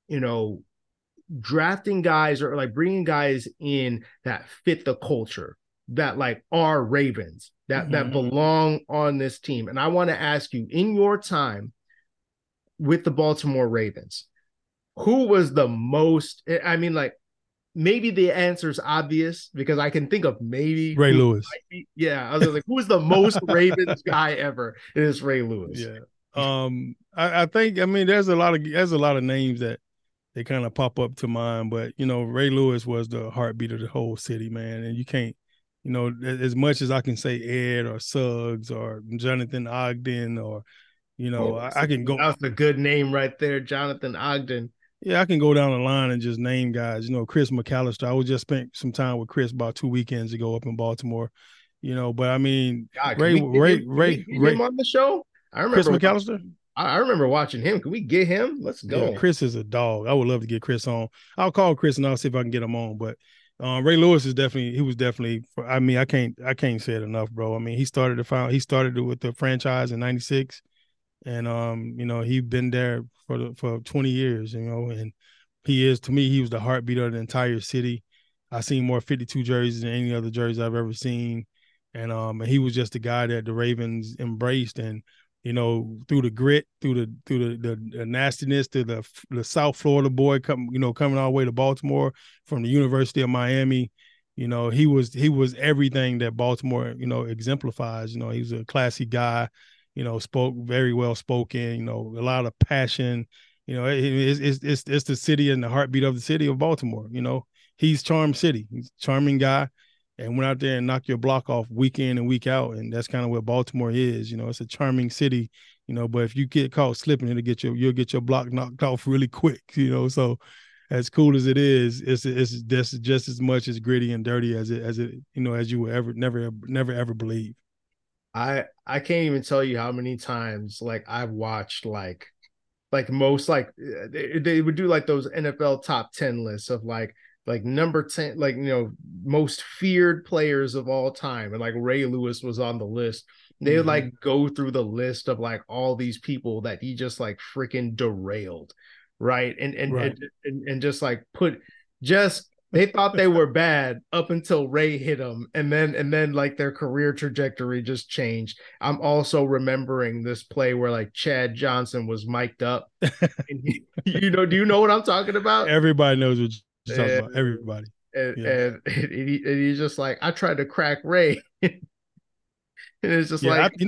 you know, drafting guys or like bringing guys in that fit the culture that like are Ravens that mm-hmm. that belong on this team. And I want to ask you, in your time with the Baltimore Ravens, who was the most? I mean, like maybe the answer is obvious because I can think of maybe Ray Lewis. Be, yeah, I was like, who is the most Ravens guy ever? It is Ray Lewis. Yeah. Um, I, I, think I mean there's a lot of there's a lot of names that they kind of pop up to mind, but you know Ray Lewis was the heartbeat of the whole city, man, and you can't, you know, as much as I can say Ed or Suggs or Jonathan Ogden or, you know, oh, I, I, can go. That's a good name right there, Jonathan Ogden. Yeah, I can go down the line and just name guys. You know, Chris McAlister. I was just spent some time with Chris about two weekends ago up in Baltimore You know, but I mean, God, Ray, we Ray, Ray, Ray, him on the show. I remember Chris McAlister. I, I remember watching him. Can we get him? Let's go. Yeah, Chris is a dog. I would love to get Chris on. I'll call Chris and I'll see if I can get him on. But um, Ray Lewis is definitely he was definitely. I mean, I can't I can't say it enough, bro. I mean, he started the found he started it with the franchise in '96, and um, you know, he been there for the, for 20 years, you know, and he is to me he was the heartbeat of the entire city. I seen more 52 jerseys than any other jersey I've ever seen, and um, and he was just the guy that the Ravens embraced and you know, through the grit, through the through the, the, the nastiness, to the the South Florida boy coming, you know, coming all the way to Baltimore from the University of Miami. You know, he was he was everything that Baltimore, you know, exemplifies. You know, he was a classy guy. You know, spoke very well spoken. You know, a lot of passion. You know, it, it's, it's it's the city and the heartbeat of the city of Baltimore. You know, he's Charm City. He's charming guy and went out there and knocked your block off week in and week out. And that's kind of what Baltimore is. You know, it's a charming city, you know, but if you get caught slipping, it'll get your you'll get your block knocked off really quick, you know. So as cool as it is, it's it's just just as much as gritty and dirty as it as it, you know, as you would ever never never ever believe. I I can't even tell you how many times like I've watched like like most like they, they would do like those NFL top 10 lists of like like number 10 like you know most feared players of all time and like Ray Lewis was on the list they would Mhm. like go through the list of like all these people that he just like freaking derailed right and and, Right. and and and just like put just they thought they were bad up until Ray hit them and then and then like their career trajectory just changed I'm also remembering this play where like Chad Johnson was mic'd up and he, you know do you know what I'm talking about Everybody knows what you're talking Yeah. about. Everybody. and, Yeah. and, and, he, and he's just like, I tried to crack Ray. and it's just Yeah, like, I,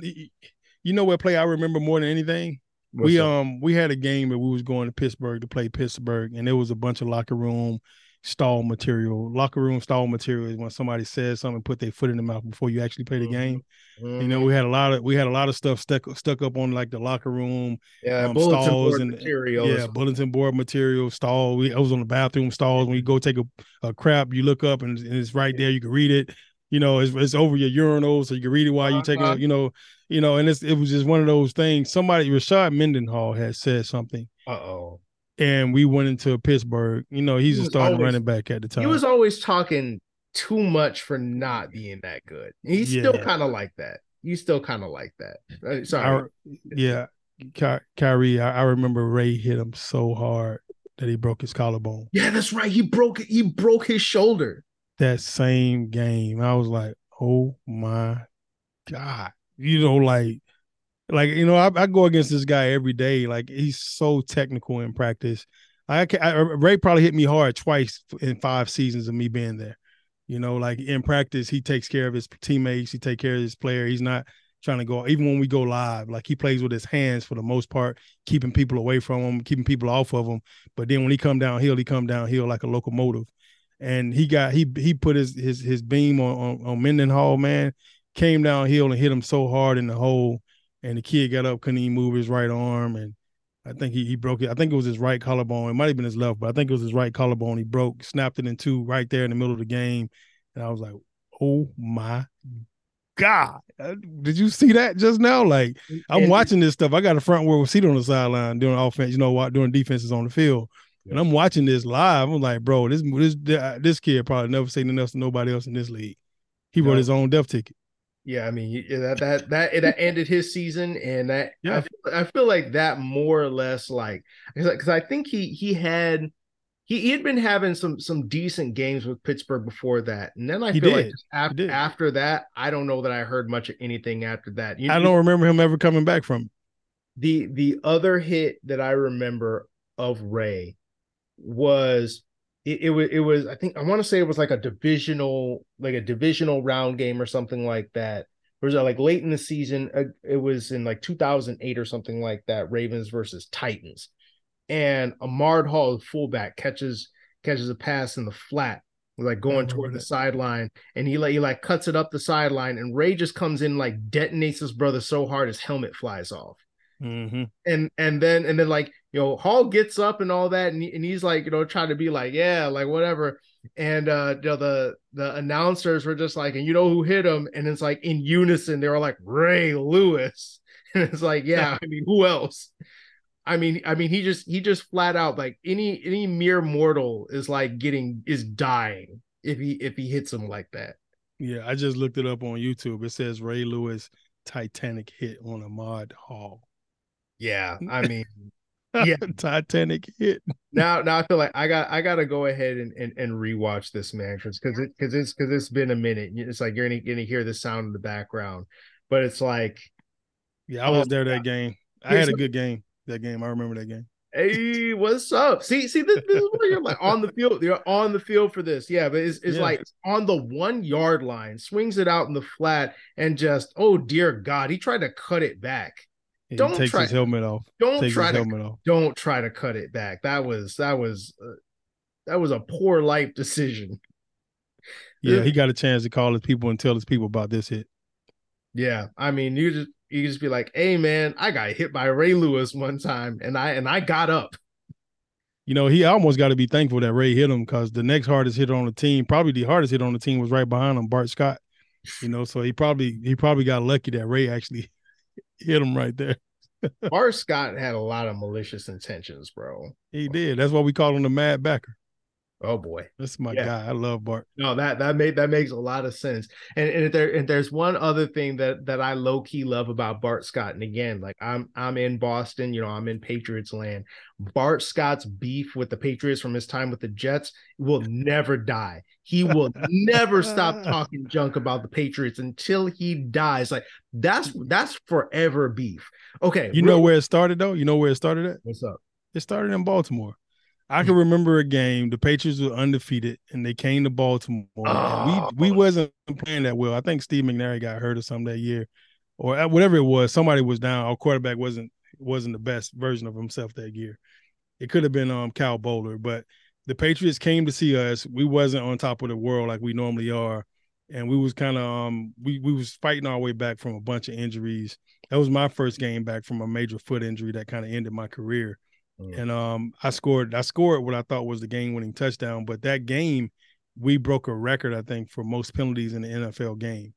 you know what play I remember more than anything? what's we up? um we had a game that we was going to Pittsburgh to play Pittsburgh, and there was a bunch of locker room stall material. Locker room stall material is when somebody says something, put their foot in the mouth before you actually play the Mhm. game. Mhm. You know, we had a lot of we had a lot of stuff stuck stuck up on like the locker room, yeah, um, bulletin stalls board and- material. yeah, bulletin board material, stall. We I was on the bathroom stalls. When you go take a, a crap, you look up and, and it's right there. You can read it. You know, it's, it's over your urinal, so you can read it while you taking. Uh-huh. A, you know, you know, and it's it was just one of those things. Somebody, Rashard Mendenhall, had said something, Uh oh. And we went into Pittsburgh. You know, he's He a starting always- running back at the time. He was always talking too much for not being that good. He's still kind of like that. You still kind of like that. Uh, Sorry. I, yeah, Ky- Kyrie. I, I remember Ray hit him so hard that he broke his collarbone. yeah, that's right. He broke. He broke his shoulder. that same game, I was like, oh my God. You know, like, like, you know, I, I go against this guy every day. Like, he's so technical in practice. I, I Ray probably hit me hard twice in five seasons of me being there. You know, like in practice, he takes care of his teammates, he take care of his player. He's not trying to go, even when we go live, like he plays with his hands for the most part, keeping people away from him, keeping people off of him. But then when he come downhill, he come downhill like a locomotive and he got he he put his his his beam on on, on Mendenhall, man, came downhill and hit him so hard in the hole, and the kid got up, couldn't even move his right arm, and I think he he broke it. I think it was his right collarbone. It might have been his left, but I think it was his right collarbone. He broke, snapped it in two right there in the middle of the game, and I was like, oh my god, Uh, did you see that just now? Like I'm And- watching this stuff. I got a front row seat on the sideline doing offense, you know, what doing defenses on the field. And I'm watching this live. I'm like, bro, this this this kid probably never seen enough to nobody else in this league. He wrote his own death ticket. Yeah, I mean that that that that ended his season, and that Yeah. I, feel, I feel like that more or less like because I think he he had he, he had been having some some decent games with Pittsburgh before that, and then I He feel like did. just after after that, I don't know that I heard much of anything after that. You, I don't remember him ever coming back from. the the other hit that I remember of Ray was it, it was it was I think I want to say it was like a divisional like a divisional round game or something like that. Or was it like late in the season? Uh, It was in like 2008 or something like that. Ravens versus Titans, and Ahmad Hall, fullback, catches catches a pass in the flat, like going toward the sideline, and he like he like cuts it up the sideline, and Ray just comes in like detonates his brother so hard his helmet flies off Mm-hmm. and and then and then like you know, Hall gets up and all that, and, and he's like, you know, trying to be like, yeah, like whatever. And uh, you know, the the announcers were just like, and you know who hit him? And it's like in unison, they were like Ray Lewis. And it's like, yeah, I mean, who else? I mean, I mean, he just he just flat out like any any mere mortal is like getting is dying if he if he hits him like that. Yeah, I just looked it up on YouTube. It says Ray Lewis Titanic hit on Ahmad Hall. Yeah, I mean, yeah, Titanic hit. Now, now I feel like I got I got to go ahead and, and and rewatch this man because it because it's because it's been a minute. It's like you're gonna, gonna hear the sound in the background, but it's like, yeah, I was there that game. I had a good game that game. I remember that game. Hey, what's up? See, see, this, this is where you're like on the field. You're on the field for this, yeah. But it's, it's yeah. like on the one yard line, swings it out in the flat, and just oh dear God, he tried to cut it back. He don't takes try, his helmet off. Don't takes try to off. don't try to cut it back. That was that was uh, that was a poor life decision. Yeah, he got a chance to call his people and tell his people about this hit. Yeah, I mean, you just you just be like, "Hey, man, I got hit by Ray Lewis one time, and I and I got up." You know, he almost got to be thankful that Ray hit him because the next hardest hit on the team, probably the hardest hit on the team, was right behind him, Bart Scott. You know, so he probably he probably got lucky that Ray actually hit him right there. Bart Scott had a lot of malicious intentions, bro. He did. That's why we call him the Mad Backer. Oh boy, that's my yeah. guy. I love Bart. No, that that made that makes a lot of sense. And and there and there's one other thing that that I low key love about Bart Scott. And again, like I'm I'm in Boston, you know, I'm in Patriots land. Bart Scott's beef with the Patriots from his time with the Jets will never die. He will never stop talking junk about the Patriots until he dies. Like that's that's forever beef. Okay, you know where it started though. You know where it started at. What's up? It started in Baltimore. I can remember a game. The Patriots were undefeated, and they came to Baltimore. Oh. we we wasn't playing that well. I think Steve McNair got hurt or something that year, or whatever it was. Somebody was down. Our quarterback wasn't wasn't the best version of himself that year. It could have been um Kyle Boller, but the Patriots came to see us. We wasn't on top of the world like we normally are, and we was kind of um we we was fighting our way back from a bunch of injuries. That was my first game back from a major foot injury that kind of ended my career Mm. And um, I scored. I scored what I thought was the game-winning touchdown. But that game, we broke a record, I think, for most penalties in the NFL game,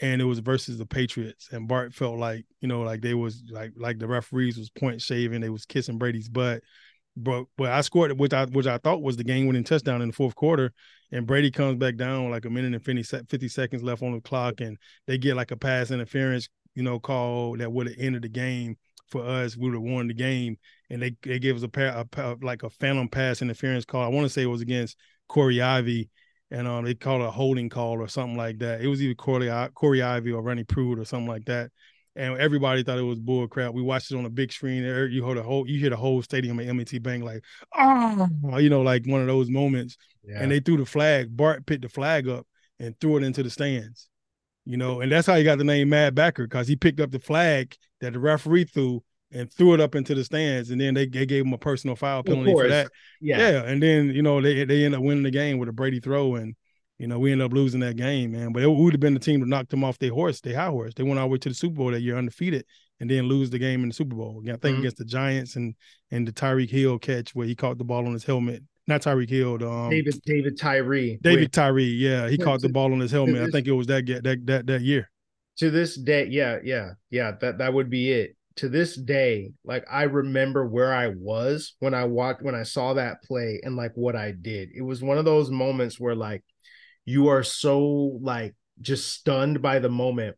and it was versus the Patriots. And Bart felt like, you know, like they was like like the referees was point shaving, they was kissing Brady's butt. But but I scored which I which I thought was the game-winning touchdown in the fourth quarter, and Brady comes back down like a minute and 50, 50 seconds left on the clock, and they get like a pass interference, you know, call that would have ended the game for us. We would have won the game and they they gave us a pair like a phantom pass interference call. I want to say it was against Corey Ivy, and um they called a holding call or something like that. It was either Corey Corey Ivy or Ronnie Prude or something like that. And everybody thought it was bull crap. We watched it on a big screen. You heard a whole, you hear the whole stadium at M&T Bank like, oh, you know, like one of those moments. Yeah. And they threw the flag. Bart picked the flag up and threw it into the stands. You know, and that's how he got the name Mad Backer because he picked up the flag that the referee threw and threw it up into the stands, and then they, they gave him a personal foul penalty for that. Yeah. yeah, and then you know they they end up winning the game with a Brady throw, and you know we end up losing that game, man. But it would have been the team that knocked them off their horse, their high horse. They went all the way to the Super Bowl that year undefeated, and then lose the game in the Super Bowl. Again, I think mm-hmm. against the Giants and and the Tyreek Hill catch where he caught the ball on his helmet. Not Tyreek Hill, um, David David Tyree. David Tyree, yeah, he caught the ball on his helmet. I think it was that that that that year. To this day, yeah, yeah, yeah. That that would be it to this day, like I remember where I was when I walked when I saw that play and like what I did. It was one of those moments where like you are so like just stunned by the moment.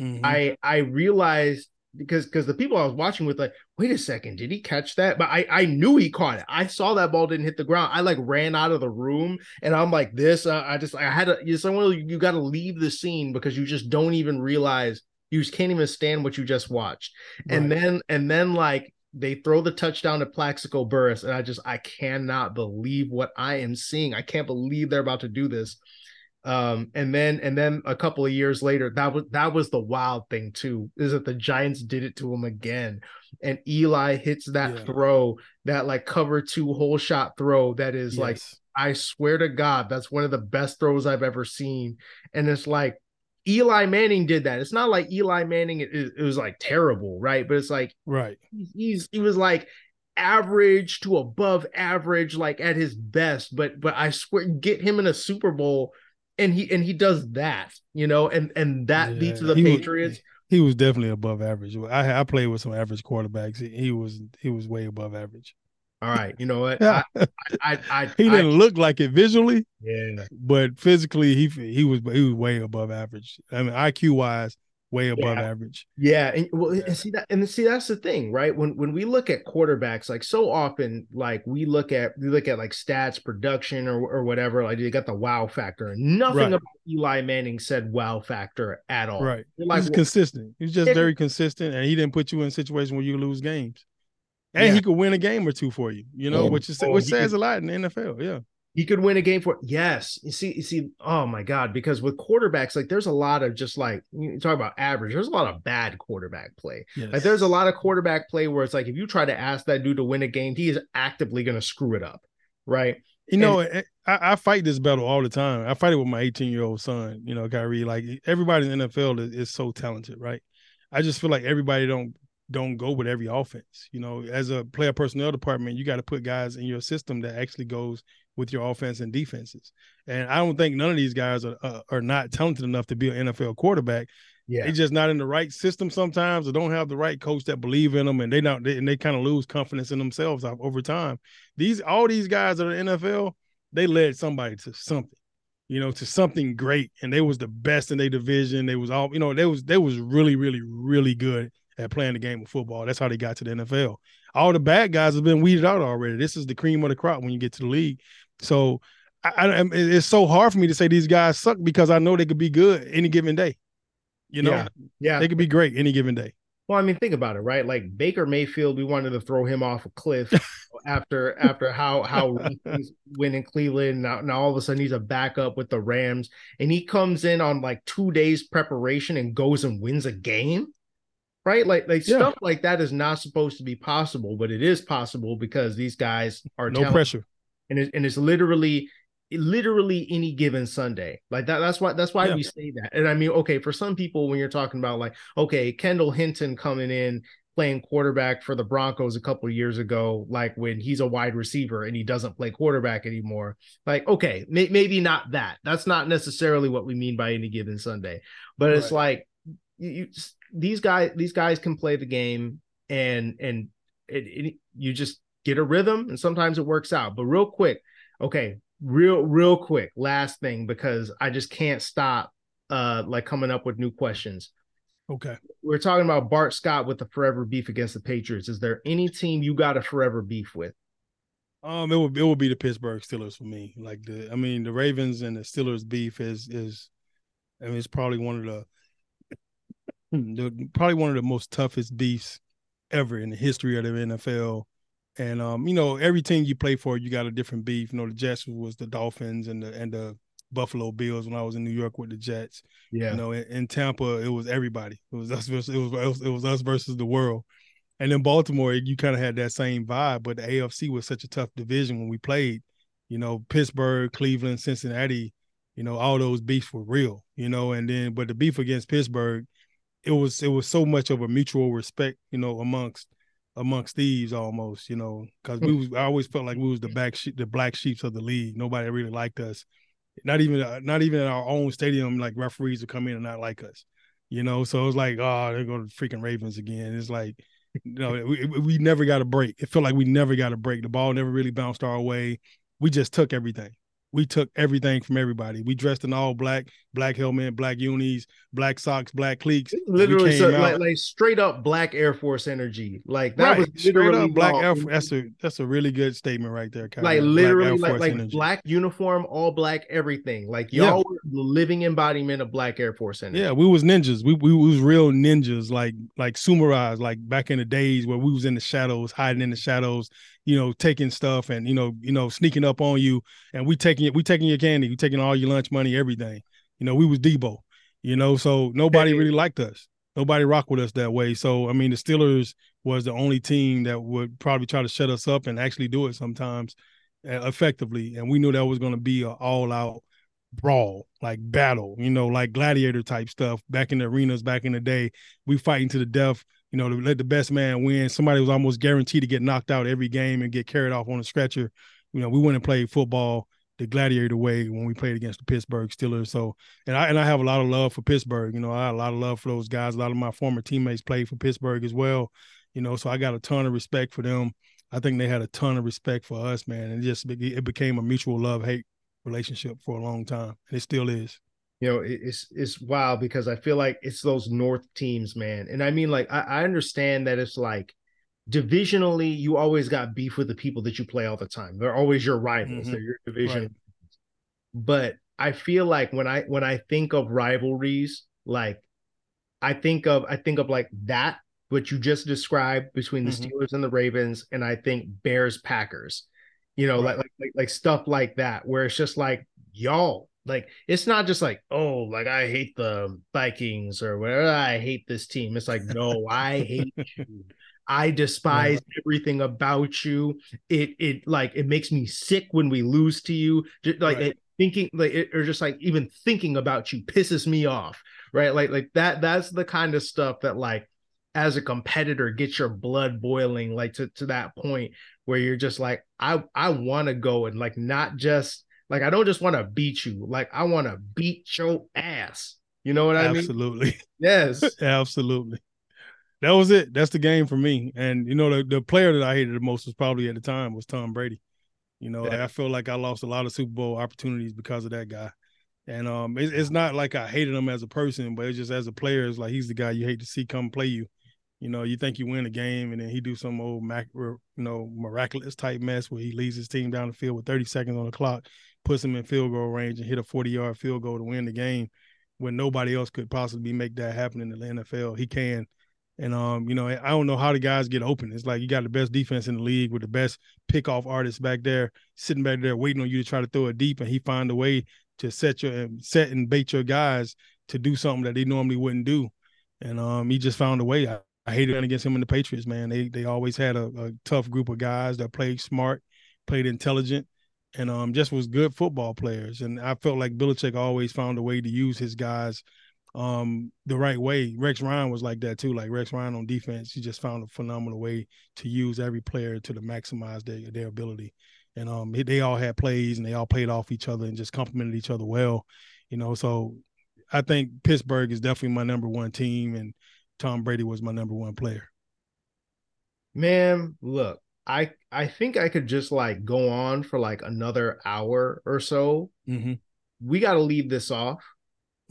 Mm-hmm. I I realized because because the people I was watching with like, wait a second, did he catch that? But I I knew he caught it. I saw that ball didn't hit the ground. I like ran out of the room and I'm like this. Uh, I just I had to. You someone you got to leave the scene because you just don't even realize you just can't even stand what you just watched. Right. And then and then like they throw the touchdown to Plaxico Burress, and I just I cannot believe what I am seeing. I can't believe they're about to do this. Um, and then and then a couple of years later, that was that was the wild thing too, is that the Giants did it to him again. And Eli hits that yeah. throw, that like cover two hole shot throw that is yes. like I swear to God, that's one of the best throws I've ever seen. And it's like Eli Manning did that. It's not like Eli Manning it, it was like terrible, right? But it's like right. He's he was like average to above average, like at his best. But but I swear, get him in a Super Bowl, and he and he does that, you know, and and that Yeah, beats the he was- Patriots. He was definitely above average. I I played with some average quarterbacks. He, he was he was way above average. All right, you know what? Yeah. I, I, I, He didn't look like it visually, yeah, but physically he he was he was way above average. I mean IQ wise, way above Yeah. average. Yeah, and well, Yeah. and see that, and see that's the thing, right? When when we look at quarterbacks, like so often, like we look at we look at like stats, production, or or whatever. Like they got the wow factor, and nothing Right. about Eli Manning said wow factor at all. Right. You're like, He's well, consistent. He's just very consistent, and he didn't put you in a situation where you lose games. And Yeah. he could win a game or two for you, you know, Oh, which is oh, which says could- a lot in the NFL. Yeah, he could win a game for yes. You see, you see, oh my god, because with quarterbacks, like there's a lot of just like you talk about average. There's a lot of bad quarterback play. yes. Like there's a lot of quarterback play where it's like if you try to ask that dude to win a game, he is actively going to screw it up, right? You know, eh, I, I fight this battle all the time. I fight it with my 18 year old son. You know, Kyrie. Like everybody in the NFL is, is so talented, right? I just feel like everybody don't don't go with every offense. You know, as a player personnel department, you got to put guys in your system that actually goes with your offense and defenses. And I don't think none of these guys are uh, are not talented enough to be an NFL quarterback. Yeah, They're just not in the right system sometimes, or don't have the right coach that believe in them, and they don't. They, and they kind of lose confidence in themselves over time. These all these guys that are the NFL, they led somebody to something, you know, to something great, and they was the best in their division. They was all, you know, they was they was really, really, really good at playing the game of football. That's how they got to the NFL. All the bad guys have been weeded out already. This is the cream of the crop when you get to the league. So I, I, it's so hard for me to say these guys suck because I know they could be good any given day. You know, Yeah. yeah. they could be great any given day. Well, I mean, think about it, right? Like Baker Mayfield, we wanted to throw him off a cliff after after how how he's winning Cleveland. Now, now all of a sudden he's a backup with the Rams, and he comes in on like two days preparation and goes and wins a game, right? Like like Yeah. stuff like that is not supposed to be possible, but it is possible because these guys are No talented pressure. And it's, and it's literally literally any given Sunday. Like that that's why that's why Yeah. we say that. And I mean, okay, for some people when you're talking about like okay, Kendall Hinton coming in playing quarterback for the Broncos a couple of years ago, like when he's a wide receiver and he doesn't play quarterback anymore. Like, okay, may, maybe not that. That's not necessarily what we mean by any given Sunday. But it's like you, you these guys these guys can play the game and and it, it, you just get a rhythm and sometimes it works out. But real quick, okay, real real quick, last thing because I just can't stop uh like coming up with new questions. Okay. We're talking about Bart Scott with the forever beef against the Patriots. Is there any team you got a forever beef with? Um, it would it would be the Pittsburgh Steelers for me. Like the, I mean, the Ravens and the Steelers beef is is, I mean, it's probably one of the, the probably one of the most toughest beefs ever in the history of the NFL. And um, you know, every team you play for, you got a different beef. You know, the Jets was the Dolphins and the and the Buffalo Bills when I was in New York with the Jets. Yeah. You know, in, in Tampa, it was everybody. It was us versus it was, it was it was us versus the world. And in Baltimore, you kind of had that same vibe, but the AFC was such a tough division when we played. You know, Pittsburgh, Cleveland, Cincinnati, you know, all those beefs were real, you know, and then but the beef against Pittsburgh, it was it was so much of a mutual respect, you know, amongst amongst thieves almost, you know, because we was I always felt like we was the back sheep, the black sheeps of the league. Nobody really liked us. Not even uh, not even in our own stadium, like referees would come in and not like us. You know, so it was like, oh, they're going to freaking Ravens again. It's like, you know, we, we never got a break. It felt like we never got a break. The ball never really bounced our way. We just took everything. We took everything from everybody. We dressed in all black, black helmet, black unis, black socks, black cleats. Literally, so, like, like straight up black Air Force energy. Like that right, was straight up black all- Air Force. That's a that's a really good statement right there, Kyle. like literally Air like, like energy. black uniform, all black, everything. Like y'all were the living embodiment of black Air Force energy. Yeah, we was ninjas. We we was real ninjas, like like samurais, like back in the days where we was in the shadows, hiding in the shadows, you know, taking stuff and you know, you know, sneaking up on you, and we taking it, we taking your candy, we taking all your lunch money, everything. You know, we was Debo. You know, so nobody really liked us. Nobody rocked with us that way. So I mean, the Steelers was the only team that would probably try to shut us up and actually do it sometimes effectively, and we knew that was going to be an all out brawl, like battle, you know, like gladiator type stuff back in the arenas back in the day. We fighting to the death, you know, to let the best man win. Somebody was almost guaranteed to get knocked out every game and get carried off on a stretcher. You know, we went and played football the gladiator way when we played against the Pittsburgh Steelers. So, and I and I have a lot of love for Pittsburgh. You know, I have a lot of love for those guys. A lot of my former teammates played for Pittsburgh as well. You know, so I got a ton of respect for them. I think they had a ton of respect for us, man, and just it became a mutual love hate relationship for a long time, and it still is. You know, it's it's wild because I feel like it's those North teams, man, and I mean, like I, I understand that it's like divisionally, you always got beef with the people that you play all the time. They're always your rivals. Mm-hmm. They're your division. Right. But I feel like when I when I think of rivalries, like I think of I think of like that what you just described between the mm-hmm. Steelers and the Ravens, and I think Bears Packers. You know, right. like, like like stuff like that, where it's just like y'all like it's not just like oh like i hate the vikings or whatever i hate this team it's like no i hate you I despise yeah. everything about you. It it like it makes me sick when we lose to you. Just, like right. it, thinking like it, or just like even thinking about you pisses me off. Right? Like like that that's the kind of stuff that like as a competitor gets your blood boiling like to, to that point where you're just like I I want to go and like not just like I don't just want to beat you like I want to beat your ass. You know what I Absolutely. mean? Absolutely. Yes. Absolutely that was it. That's the game for me. And you know, the, the player that I hated the most was probably at the time was Tom Brady. You know, yeah. I feel like I lost a lot of Super Bowl opportunities because of that guy. And um, it, it's not like I hated him as a person, but it's just as a player, it's like he's the guy you hate to see come play you. You know, you think you win a game, and then he do some old, mac, you know, miraculous type mess where he leads his team down the field with 30 seconds on the clock, puts them in field goal range, and hit a 40 yard field goal to win the game when nobody else could possibly make that happen in the NFL. He can. And um, you know, I don't know how the guys get open. It's like you got the best defense in the league with the best pickoff artists back there, sitting back there waiting on you to try to throw it deep, and he find a way to set your set and bait your guys to do something that they normally wouldn't do. And um, he just found a way. I, I hated against him in the Patriots, man. They they always had a, a tough group of guys that played smart, played intelligent, and um, just was good football players. And I felt like Belichick always found a way to use his guys um the right way. Rex Ryan was like that too. Like Rex Ryan on defense, he just found a phenomenal way to use every player to the maximize their their ability. And um they all had plays and they all played off each other and just complemented each other well. You know, so I think Pittsburgh is definitely my number one team and Tom Brady was my number one player. Man, look, I I think I could just like go on for like another hour or so. Mm-hmm. We got to leave this off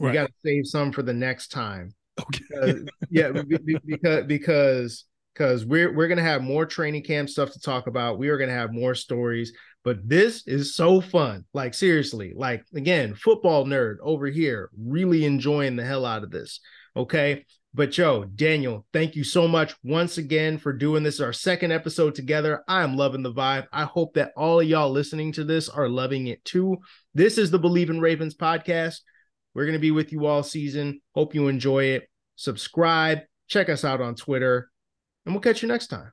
we got to save some for the next time. Okay. Because, yeah, because because because we're we're gonna have more training camp stuff to talk about. We are gonna have more stories, but this is so fun. Like seriously, like again, football nerd over here, really enjoying the hell out of this. Okay. But yo, Daniel, thank you so much once again for doing this. Our second episode together. I am loving the vibe. I hope that all of y'all listening to this are loving it too. This is the Bleav in Ravens podcast. We're going to be with you all season. Hope you enjoy it. Subscribe, check us out on Twitter, and we'll catch you next time.